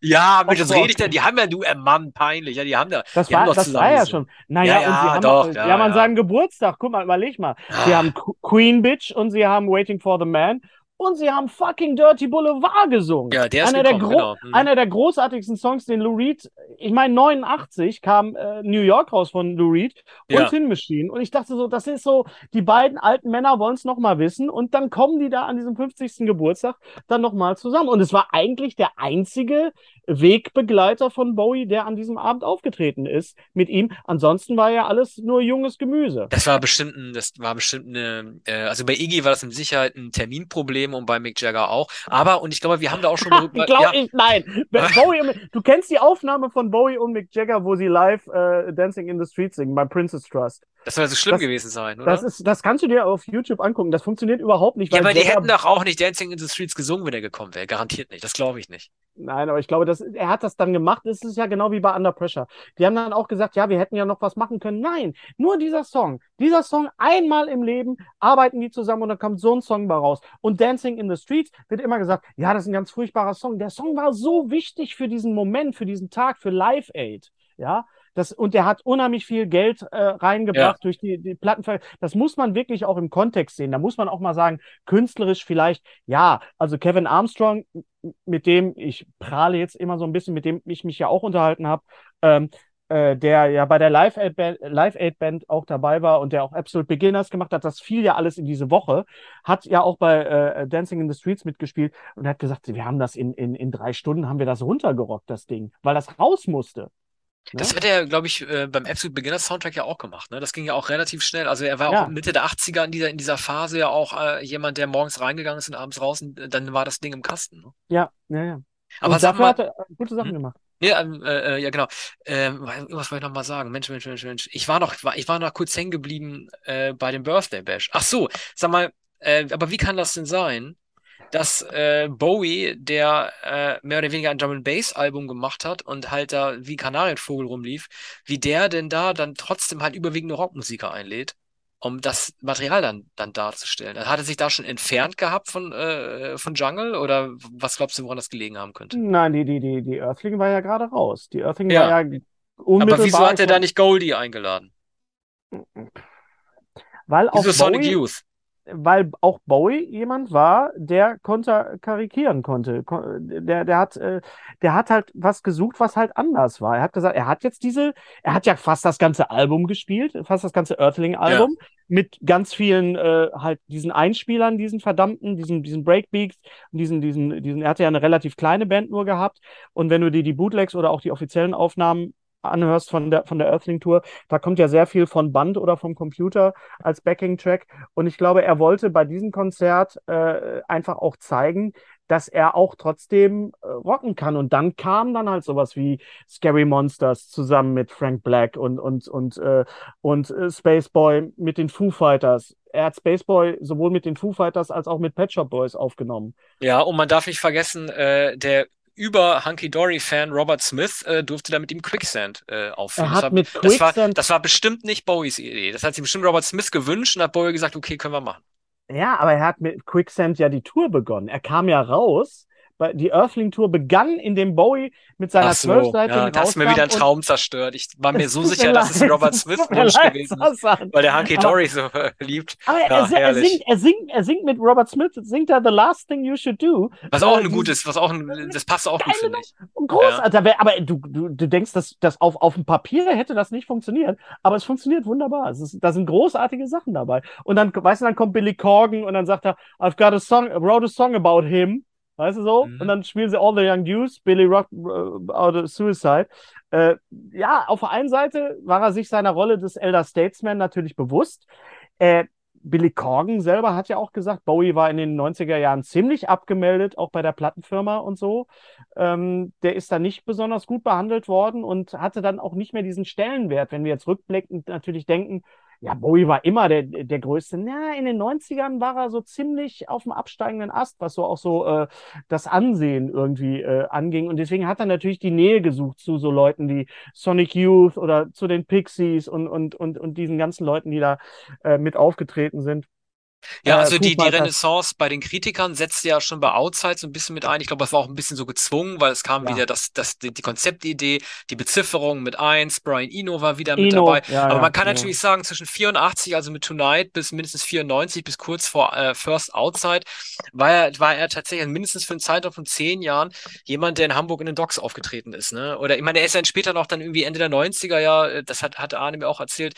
Ja, Mensch, Hop das rede ich denn? Die haben ja, du, äh, Mann, peinlich. Ja, die haben da, Das die war, das war ja schon. Naja, Ja, und sie ja, haben, doch, ja, sie haben an ja. seinem Geburtstag, guck mal, überleg mal. Sie Ah, haben Qu- Queen Bitch und sie haben Waiting for the Man und sie haben fucking Dirty Boulevard gesungen. ja, der ist Einer der, gekommen, gro genau. Hm. einer der großartigsten Songs, den Lou Reed, ich meine, 89 kam äh, New York raus von Lou Reed und Ja. Tin Machine. Und ich dachte so, das ist so, die beiden alten Männer wollen es nochmal wissen und dann kommen die da an diesem 50. Geburtstag dann nochmal zusammen. Und es war eigentlich der einzige Wegbegleiter von Bowie, der an diesem Abend aufgetreten ist mit ihm. Ansonsten war ja alles nur junges Gemüse. Das war bestimmt ein, das war bestimmt eine, äh, also bei Iggy war das mit Sicherheit ein Terminproblem und bei Mick Jagger auch. Aber, und ich glaube, wir haben da auch schon Ich darüber, [LAUGHS] glaube, ja, ich, nein. [LAUGHS] Bowie, und- du kennst die Aufnahme von Bowie und Mick Jagger, wo sie live äh, Dancing in the Street singen bei Princess Trust. Das soll so schlimm Das- gewesen sein, oder? Das, ist, das kannst du dir auf YouTube angucken. Das funktioniert überhaupt nicht. ja, aber die hätten doch auch nicht Dancing in the Streets gesungen, wenn er gekommen wäre. Garantiert nicht. Das glaube ich nicht. Nein, aber ich glaube, das, er hat das dann gemacht. Es ist ja genau wie bei Under Pressure. Die haben dann auch gesagt, ja, wir hätten ja noch was machen können. Nein, nur dieser Song. Dieser Song einmal im Leben arbeiten die zusammen und dann kommt so ein Song bei raus. Und Dancing in the Streets wird immer gesagt, ja, das ist ein ganz furchtbarer Song. Der Song war so wichtig für diesen Moment, für diesen Tag, für Live Aid. Ja, das, und der hat unheimlich viel Geld äh, reingebracht durch die, die Plattenver. Das muss man wirklich auch im Kontext sehen. Da muss man auch mal sagen, künstlerisch vielleicht, ja, also Kevin Armstrong, mit dem ich prahle jetzt immer so ein bisschen, mit dem ich mich ja auch unterhalten habe, ähm, äh, der ja bei der Live Aid Band, Live Aid Band auch dabei war und der auch Absolute Beginners gemacht hat. Das fiel ja alles in diese Woche. Hat ja auch bei äh, Dancing in the Streets mitgespielt und hat gesagt, wir haben das in, in, in drei Stunden haben wir das runtergerockt, das Ding, weil das raus musste. Das Ne? hat er, glaube ich, äh, beim Absolute Beginners Soundtrack ja auch gemacht. Ne? Das ging ja auch relativ schnell. Also er war Ja. auch Mitte der 80er in dieser, in dieser Phase ja auch äh, jemand, der morgens reingeganung ist und abends raus und äh, dann war das Ding im Kasten. Ne? Ja, ja, ja. Aber und dafür mal, hat er gute Sachen Hm? gemacht. ja, ähm, äh, äh, ja genau. Ähm, was wollte ich noch mal sagen? Mensch, Mensch, Mensch, Mensch. Ich war noch, ich war noch kurz hängen geblieben äh, bei dem Birthday Bash. Ach so, sag mal, äh, aber wie kann das denn sein, dass äh, Bowie, der äh, mehr oder weniger ein Drum and Bass Album gemacht hat und halt da wie Kanarienvogel rumlief, wie der denn da dann trotzdem halt überwiegende Rockmusiker einlädt, um das Material dann dann darzustellen? Hat er sich da schon entfernt gehabt von äh, von Jungle oder was glaubst du, woran das gelegen haben könnte? Nein, die, die, die, die Earthling war ja gerade raus. Die Earthling Ja. war ja Aber unmittelbar. wieso hat er da nicht Goldie eingeladen? weil auch Wieso Sonic Bowie, Youth? Weil auch Bowie jemand war, der konterkarikieren konnte. Ko- Der, der hat, äh, der hat halt was gesucht, was halt anders war. Er hat gesagt, er hat jetzt diese, er hat ja fast das ganze Album gespielt, fast das ganze Earthling-Album, mit ganz vielen äh, halt diesen Einspielern, diesen verdammten, diesen, diesen Breakbeats, diesen, diesen, diesen, er hatte ja eine relativ kleine Band nur gehabt. Und wenn du dir die Bootlegs oder auch die offiziellen Aufnahmen anhörst von der, von der Earthling-Tour, da kommt ja sehr viel von Band oder vom Computer als Backing-Track. Und ich glaube, er wollte bei diesem Konzert äh, einfach auch zeigen, dass er auch trotzdem äh, rocken kann. Und dann kam dann halt sowas wie Scary Monsters zusammen mit Frank Black und, und, und, äh, und äh, Spaceboy mit den Foo Fighters. Er hat Spaceboy sowohl mit den Foo Fighters als auch mit Pet Shop Boys aufgenommen. Ja, und man darf nicht vergessen, äh, der über Hunky Dory Fan Robert Smith äh, durfte da mit ihm Quicksand äh, aufführen. Er Das war, mit das war, Quicksand, das war bestimmt nicht Bowies Idee. Das hat sich bestimmt Robert Smith gewünscht und hat Bowie gesagt, okay, können wir machen. ja, aber er hat mit Quicksand ja die Tour begonnen. Er kam ja raus. Die Earthling Tour begann, indem Bowie mit seiner Ach so, zwölfseitigen ja, da hast mir wieder und Traum zerstört. Ich war mir [LAUGHS] so sicher, dass es ein Robert Smith Wunsch gewesen ist, weil der Hunky Dory so [LAUGHS] liebt. Aber er, Ja, er, herrlich. singt, er, singt, er singt mit Robert Smith, singt er The Last Thing You Should Do. Was auch Äh, ein gutes, was auch ein, das passt auch gut, finde ich. Großartig. Aber- Aber du, du, du denkst, dass das auf, auf dem Papier hätte das nicht funktioniert. Aber es funktioniert wunderbar. Es ist, da sind großartige Sachen dabei. Und dann, weißt du, dann kommt Billy Corgan und dann sagt er, I've got a song, I wrote a song about him. Weißt du so? Mhm. Und dann spielen sie All the Young Dudes, Billy Rock äh, out of Suicide. Äh, ja, auf der einen Seite war er sich seiner Rolle des Elder Statesman natürlich bewusst. Äh, Billy Corgan selber hat ja auch gesagt, Bowie war in den 90er Jahren ziemlich abgemeldet, auch bei der Plattenfirma und so. Ähm, der ist da nicht besonders gut behandelt worden und hatte dann auch nicht mehr diesen Stellenwert. Wenn wir jetzt rückblickend natürlich denken, ja, Bowie war immer der, der Größte. Na, in den 90ern war er so ziemlich auf dem absteigenden Ast, was so auch so äh, das Ansehen irgendwie äh, anging. Und deswegen hat er natürlich die Nähe gesucht zu so Leuten wie Sonic Youth oder zu den Pixies und, und, und, und diesen ganzen Leuten, die da äh, mit aufgetreten sind. Ja, Äh, also die, die. Renaissance bei den Kritikern setzte ja schon bei Outside so ein bisschen mit ein. Ich glaube, das war auch ein bisschen so gezwungen, weil es kam Ja. wieder das, das, die, die Konzeptidee, die Bezifferung mit eins, Brian Eno war wieder mit Eno, dabei. ja, Aber man kann natürlich sagen, zwischen 84, also mit Tonight, bis mindestens 94, bis kurz vor äh, First Outside, war er, war er tatsächlich mindestens für einen Zeitraum von zehn Jahren jemand, der in Hamburg in den Docks aufgetreten ist. Ne? Oder ich meine, er ist dann später noch dann irgendwie Ende der 90er, ja, äh, das hat, hat Arne mir auch erzählt,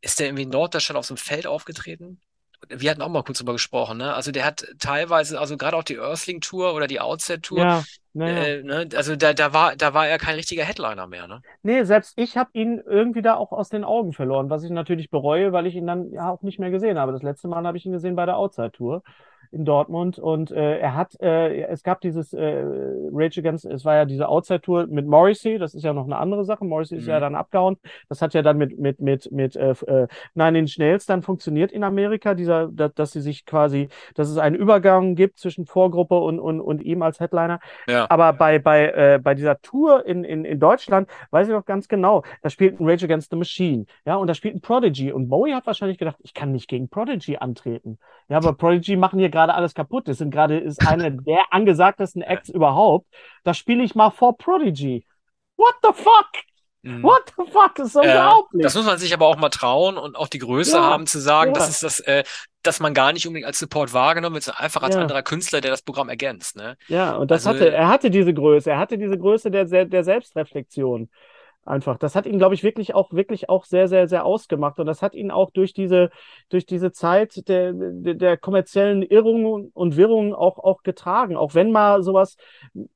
ist der irgendwie in Norddeutschland auf so einem Feld aufgetreten? Wir hatten auch mal kurz drüber gesprochen, ne? Also der hat teilweise, also gerade auch die Earthling Tour oder die Outset Tour, Ja, naja. äh, ne? Also da, da war, da war er kein richtiger Headliner mehr, ne? Nee, selbst ich habe ihn irgendwie da auch aus den Augen verloren, was ich natürlich bereue, weil ich ihn dann ja auch nicht mehr gesehen habe. Das letzte Mal habe ich ihn gesehen bei der Outside Tour in Dortmund und äh, er hat, äh, es gab dieses äh, Rage Against, es war ja diese Outside Tour mit Morrissey, das ist ja noch eine andere Sache. Morrissey ist ja Mhm. dann abgehauen. Das hat ja dann mit mit mit mit äh, äh, Nine Inch Nails dann funktioniert in Amerika, dieser, da, dass sie sich quasi, dass es einen Übergang gibt zwischen Vorgruppe und und und ihm als Headliner. Ja. Aber bei, bei, äh, bei dieser Tour in, in, in Deutschland weiß ich noch ganz genau, da spielt ein Rage Against the Machine, ja, und da spielt ein Prodigy. Und Bowie hat wahrscheinlich gedacht, ich kann nicht gegen Prodigy antreten. Ja, aber Prodigy machen hier gerade alles kaputt. Das sind gerade, ist [LAUGHS] eine der angesagtesten Acts überhaupt. Da spiele ich mal vor Prodigy. What the fuck? Mhm. What the fuck? Das ist so Äh, unglaublich. das muss man sich aber auch mal trauen und auch die Größe Ja, haben zu sagen, ja. das ist das, äh, dass man gar nicht unbedingt als Support wahrgenommen wird, sondern einfach als Ja. anderer Künstler, der das Programm ergänzt, ne? Ja, und das Also- hatte, er hatte diese Größe, er hatte diese Größe der, der Selbstreflexion. Einfach. Das hat ihn, glaube ich, wirklich auch, wirklich auch sehr, sehr, sehr ausgemacht. Und das hat ihn auch durch diese, durch diese Zeit der, der, der kommerziellen Irrungen und Wirrungen auch, auch getragen. Auch wenn mal sowas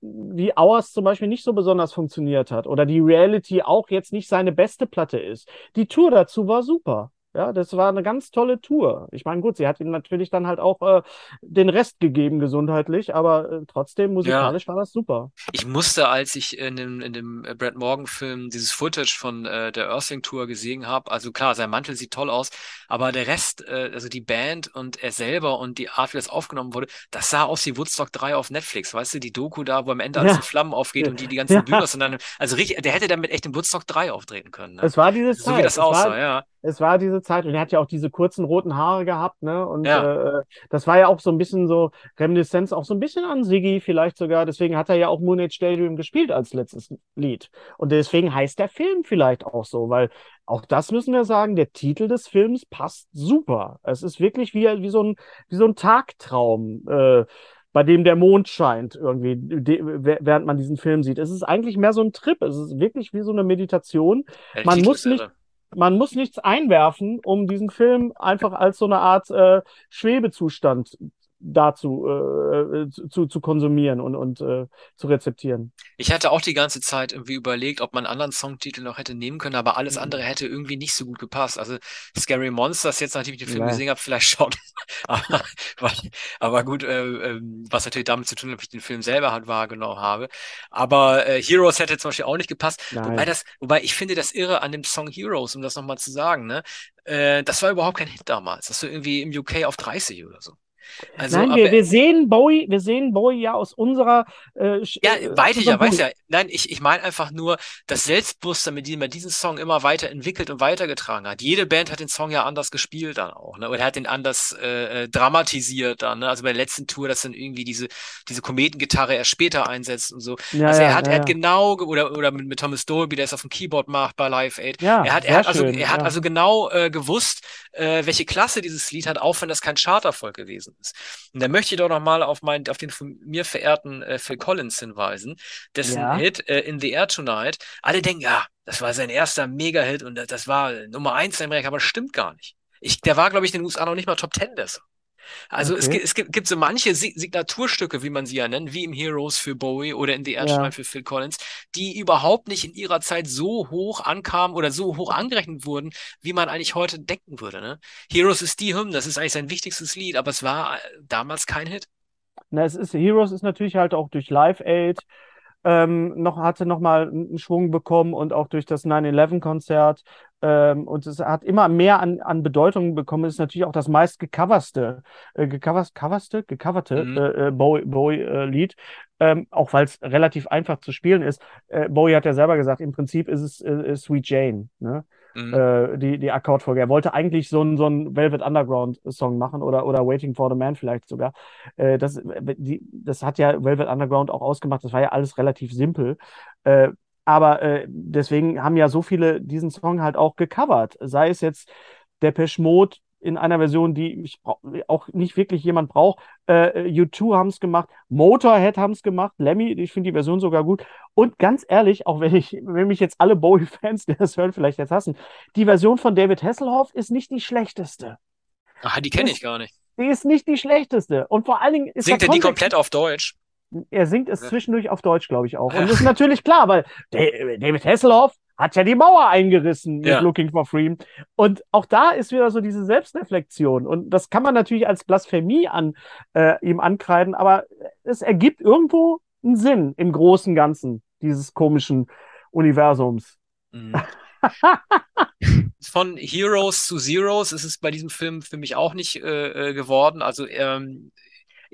wie Hours zum Beispiel nicht so besonders funktioniert hat oder die Reality auch jetzt nicht seine beste Platte ist. Die Tour dazu war super. Ja, das war eine ganz tolle Tour. Ich meine, gut, sie hat ihm natürlich dann halt auch äh, den Rest gegeben gesundheitlich, aber äh, trotzdem musikalisch ja. war das super. Ich musste, als ich in dem, in dem äh, Brad Morgan-Film dieses Footage von äh, der Earthling-Tour gesehen habe, also klar, sein Mantel sieht toll aus, aber der Rest, äh, also die Band und er selber und die Art, wie das aufgenommen wurde, das sah aus wie Woodstock 3 auf Netflix, weißt du, die Doku da, wo am Ende alles ja. in Flammen aufgeht ja. und die die ganzen ja. Bühner sind dann, also richtig, der hätte damit echt im Woodstock 3 auftreten können. Ne? Es war dieses So wie das aussah, ja es war diese Zeit und er hat ja auch diese kurzen roten Haare gehabt, ne? Und ja. äh, das war ja auch so ein bisschen so Reminiszenz, auch so ein bisschen an Siggi vielleicht sogar. Deswegen hat er ja auch Moon Age Stadium gespielt als letztes Lied. Und deswegen heißt der Film vielleicht auch so, weil auch das müssen wir sagen, der Titel des Films passt super. Es ist wirklich wie, wie, so, ein, wie so ein Tagtraum. Äh, bei dem der Mond scheint, irgendwie, während man diesen Film sieht. Es ist eigentlich mehr so ein Trip. Es ist wirklich wie so eine Meditation. man muss nicht, man muss nichts einwerfen, um diesen Film einfach als so eine Art äh, Schwebezustand dazu äh, zu, zu konsumieren und, und äh, zu rezeptieren. Ich hatte auch die ganze Zeit irgendwie überlegt, ob man einen anderen Songtitel noch hätte nehmen können, aber alles mhm. andere hätte irgendwie nicht so gut gepasst. Also Scary Monsters, jetzt nachdem ich den Film ja. gesehen habe, vielleicht schon. [LAUGHS] aber, aber gut, äh, äh, was natürlich damit zu tun hat, ob ich den Film selber halt wahrgenommen habe. Aber äh, Heroes hätte zum Beispiel auch nicht gepasst. Wobei das, wobei ich finde das irre an dem Song Heroes, um das nochmal zu sagen, ne? Äh, das war überhaupt kein Hit damals. Das war irgendwie im UK auf 30 oder so. Also, Nein, wir, wir sehen Bowie, wir sehen Bowie ja aus unserer äh, Ja, äh, weiß ich ja, weiß ja. Nein, ich, ich meine einfach nur das Selbstbewusstsein, mit dem er diesen Song immer weiterentwickelt und weitergetragen hat. Jede Band hat den Song ja anders gespielt dann auch, ne? Oder er hat den anders äh, äh, dramatisiert dann, ne? Also bei der letzten Tour, dass dann irgendwie diese, diese Kometengitarre erst später einsetzt und so. Ja, also er hat, ja, er hat genau, oder, oder mit, mit Thomas Dolby, der es auf dem Keyboard macht bei Live Aid. Ja, er hat, er hat also, er hat also genau äh, gewusst, äh, welche Klasse dieses Lied hat, auch wenn das kein Charterfolg gewesen ist. Und da möchte ich doch nochmal auf meinen, auf den von mir verehrten äh, Phil Collins hinweisen, dessen ja. Hit äh, In the Air Tonight. Alle denken, ja, das war sein erster Mega-Hit und das war Nummer eins in Amerika, aber das stimmt gar nicht. Ich, der war, glaube ich, in den USA noch nicht mal Top Ten deshalb. Also okay. es, gibt, es gibt, gibt so manche Signaturstücke, wie man sie ja nennt, wie im Heroes für Bowie oder in The Airshine ja. für Phil Collins, die überhaupt nicht in ihrer Zeit so hoch ankamen oder so hoch angerechnet wurden, wie man eigentlich heute denken würde. Ne? Heroes ist die Hymne, das ist eigentlich sein wichtigstes Lied, aber es war äh, damals kein Hit. Na, es ist, Heroes ist natürlich halt auch durch Live Aid ähm, noch, hatte nochmal einen Schwung bekommen und auch durch das 9-11-Konzert. Ähm, und es hat immer mehr an, an Bedeutung bekommen. Es ist natürlich auch das meist gecoverste, äh, gecoverste, coverste, gecoverte mhm. äh, äh Bowie-Lied. Bowie, äh, ähm, auch weil es relativ einfach zu spielen ist. Äh, Bowie hat ja selber gesagt, im Prinzip ist es äh, Sweet Jane. Ne? Mhm. Äh, die, die Akkordfolge. Er wollte eigentlich so einen so Velvet Underground Song machen oder, oder Waiting for the Man vielleicht sogar. Äh, das, die, das hat ja Velvet Underground auch ausgemacht. Das war ja alles relativ simpel. Aber äh, deswegen haben ja so viele diesen Song halt auch gecovert. Sei es jetzt Depeche Mode, in einer Version, die ich auch nicht wirklich jemand braucht. Äh, U2 haben es gemacht, Motorhead haben es gemacht, Lemmy, ich finde die Version sogar gut. Und ganz ehrlich, auch wenn ich, wenn mich jetzt alle Bowie-Fans, die das hören, vielleicht jetzt hassen, die Version von David Hasselhoff ist nicht die schlechteste. Ach, die kenne ich gar nicht. Die ist nicht die schlechteste. Und vor allen Dingen ist Singt er die komplett auf Deutsch? Er singt es zwischendurch auf Deutsch, glaube ich auch. Und das ist natürlich klar, weil David Hasselhoff hat ja die Mauer eingerissen mit ja. Looking for Freedom. Und auch da ist wieder so diese Selbstreflexion. Und das kann man natürlich als Blasphemie an äh, ihm ankreiden, aber es ergibt irgendwo einen Sinn im großen Ganzen dieses komischen Universums. Mhm. [LAUGHS] Von Heroes zu Zeros ist es bei diesem Film für mich auch nicht äh, äh geworden. Also ähm,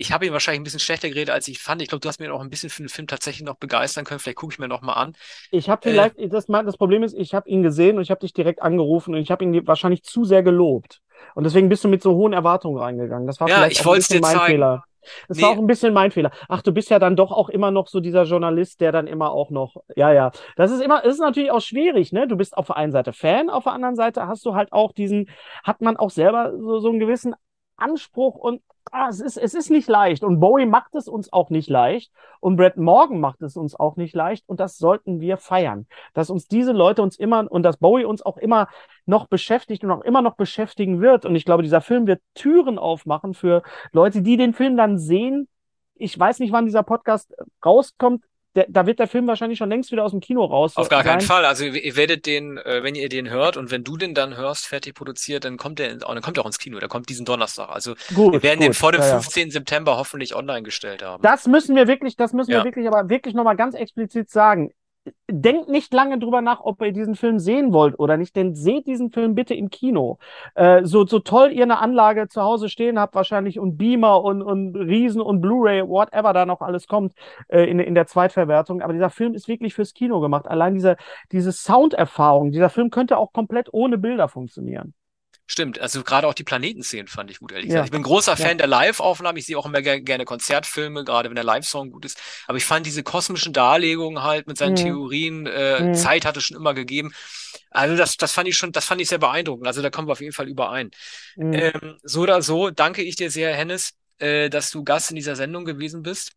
ich habe ihn wahrscheinlich ein bisschen schlechter geredet, als ich fand. Ich glaube, du hast mir auch ein bisschen für den Film tatsächlich noch begeistern können. Vielleicht gucke ich mir noch mal an. Ich habe vielleicht, äh, das, das Problem ist, ich habe ihn gesehen und ich habe dich direkt angerufen und ich habe ihn wahrscheinlich zu sehr gelobt. Und deswegen bist du mit so hohen Erwartungen reingegangen. Das war ja, vielleicht ich auch ein bisschen mein zeigen. Fehler. Das nee. war auch ein bisschen mein Fehler. Ach, du bist ja dann doch auch immer noch so dieser Journalist, der dann immer auch noch, ja, ja. Das ist immer, das ist natürlich auch schwierig, ne? Du bist auf der einen Seite Fan, auf der anderen Seite hast du halt auch diesen, hat man auch selber so, so einen gewissen Anspruch und ah, es, ist, es ist nicht leicht. Und Bowie macht es uns auch nicht leicht. Und Brett Morgan macht es uns auch nicht leicht. Und das sollten wir feiern. Dass uns diese Leute uns immer und dass Bowie uns auch immer noch beschäftigt und auch immer noch beschäftigen wird. Und ich glaube, dieser Film wird Türen aufmachen für Leute, die den Film dann sehen. Ich weiß nicht, wann dieser Podcast rauskommt der, da wird der Film wahrscheinlich schon längst wieder aus dem Kino raus. Auf gar keinen Fall. Also ihr werdet den, äh, wenn ihr den hört und wenn du den dann hörst, fertig produziert, dann kommt der, dann kommt er auch ins Kino. Der kommt diesen Donnerstag. Also gut, wir werden gut. den vor dem ja, 15. Ja. September hoffentlich online gestellt haben. Das müssen wir wirklich, das müssen ja. wir wirklich, aber wirklich nochmal ganz explizit sagen denkt nicht lange drüber nach, ob ihr diesen Film sehen wollt oder nicht, denn seht diesen Film bitte im Kino. Äh, so, so toll ihr eine Anlage zu Hause stehen habt, wahrscheinlich und Beamer und, und Riesen und Blu-ray, whatever da noch alles kommt äh, in, in der Zweitverwertung. Aber dieser Film ist wirklich fürs Kino gemacht. Allein diese, diese Sounderfahrung, dieser Film könnte auch komplett ohne Bilder funktionieren. Stimmt, also gerade auch die Planetenszenen fand ich gut, ehrlich gesagt. Ja. Ich bin großer Fan ja. der Live-Aufnahmen. Ich sehe auch immer ger gerne Konzertfilme, gerade wenn der Live-Song gut ist. Aber ich fand diese kosmischen Darlegungen halt mit seinen mhm. Theorien, äh, mhm. Zeit hatte schon immer gegeben. Also das, das fand ich schon, das fand ich sehr beeindruckend. Also da kommen wir auf jeden Fall überein. Mhm. Ähm, so oder so, danke ich dir sehr, Hennes, äh, dass du Gast in dieser Sendung gewesen bist.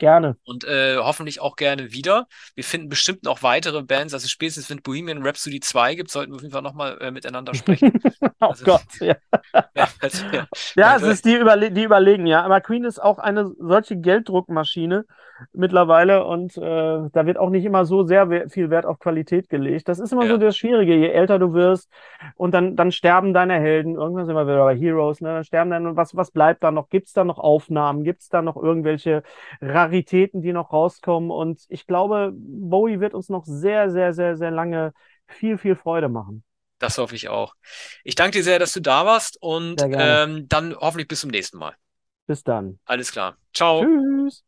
Gerne. Und äh, hoffentlich auch gerne wieder. Wir finden bestimmt noch weitere Bands. Also spätestens wenn Bohemian Rhapsody 2 gibt, sollten wir auf jeden Fall nochmal äh, miteinander sprechen. [LAUGHS] oh also, Gott, ja. [LAUGHS] ja, also, ja. [LAUGHS] ja es ist die, Überle die überlegen, ja. Aber Queen ist auch eine solche Gelddruckmaschine mittlerweile und äh, da wird auch nicht immer so sehr viel Wert auf Qualität gelegt. Das ist immer ja. so das Schwierige, je älter du wirst und dann, dann sterben deine Helden, irgendwann sind wir wieder bei Heroes, ne? dann sterben dann, was, was bleibt da noch? Gibt es da noch Aufnahmen? Gibt es da noch irgendwelche Raritäten, die noch rauskommen? Und ich glaube, Bowie wird uns noch sehr, sehr, sehr, sehr lange viel, viel Freude machen. Das hoffe ich auch. Ich danke dir sehr, dass du da warst und ähm, dann hoffentlich bis zum nächsten Mal. Bis dann. Alles klar. Ciao. Tschüss.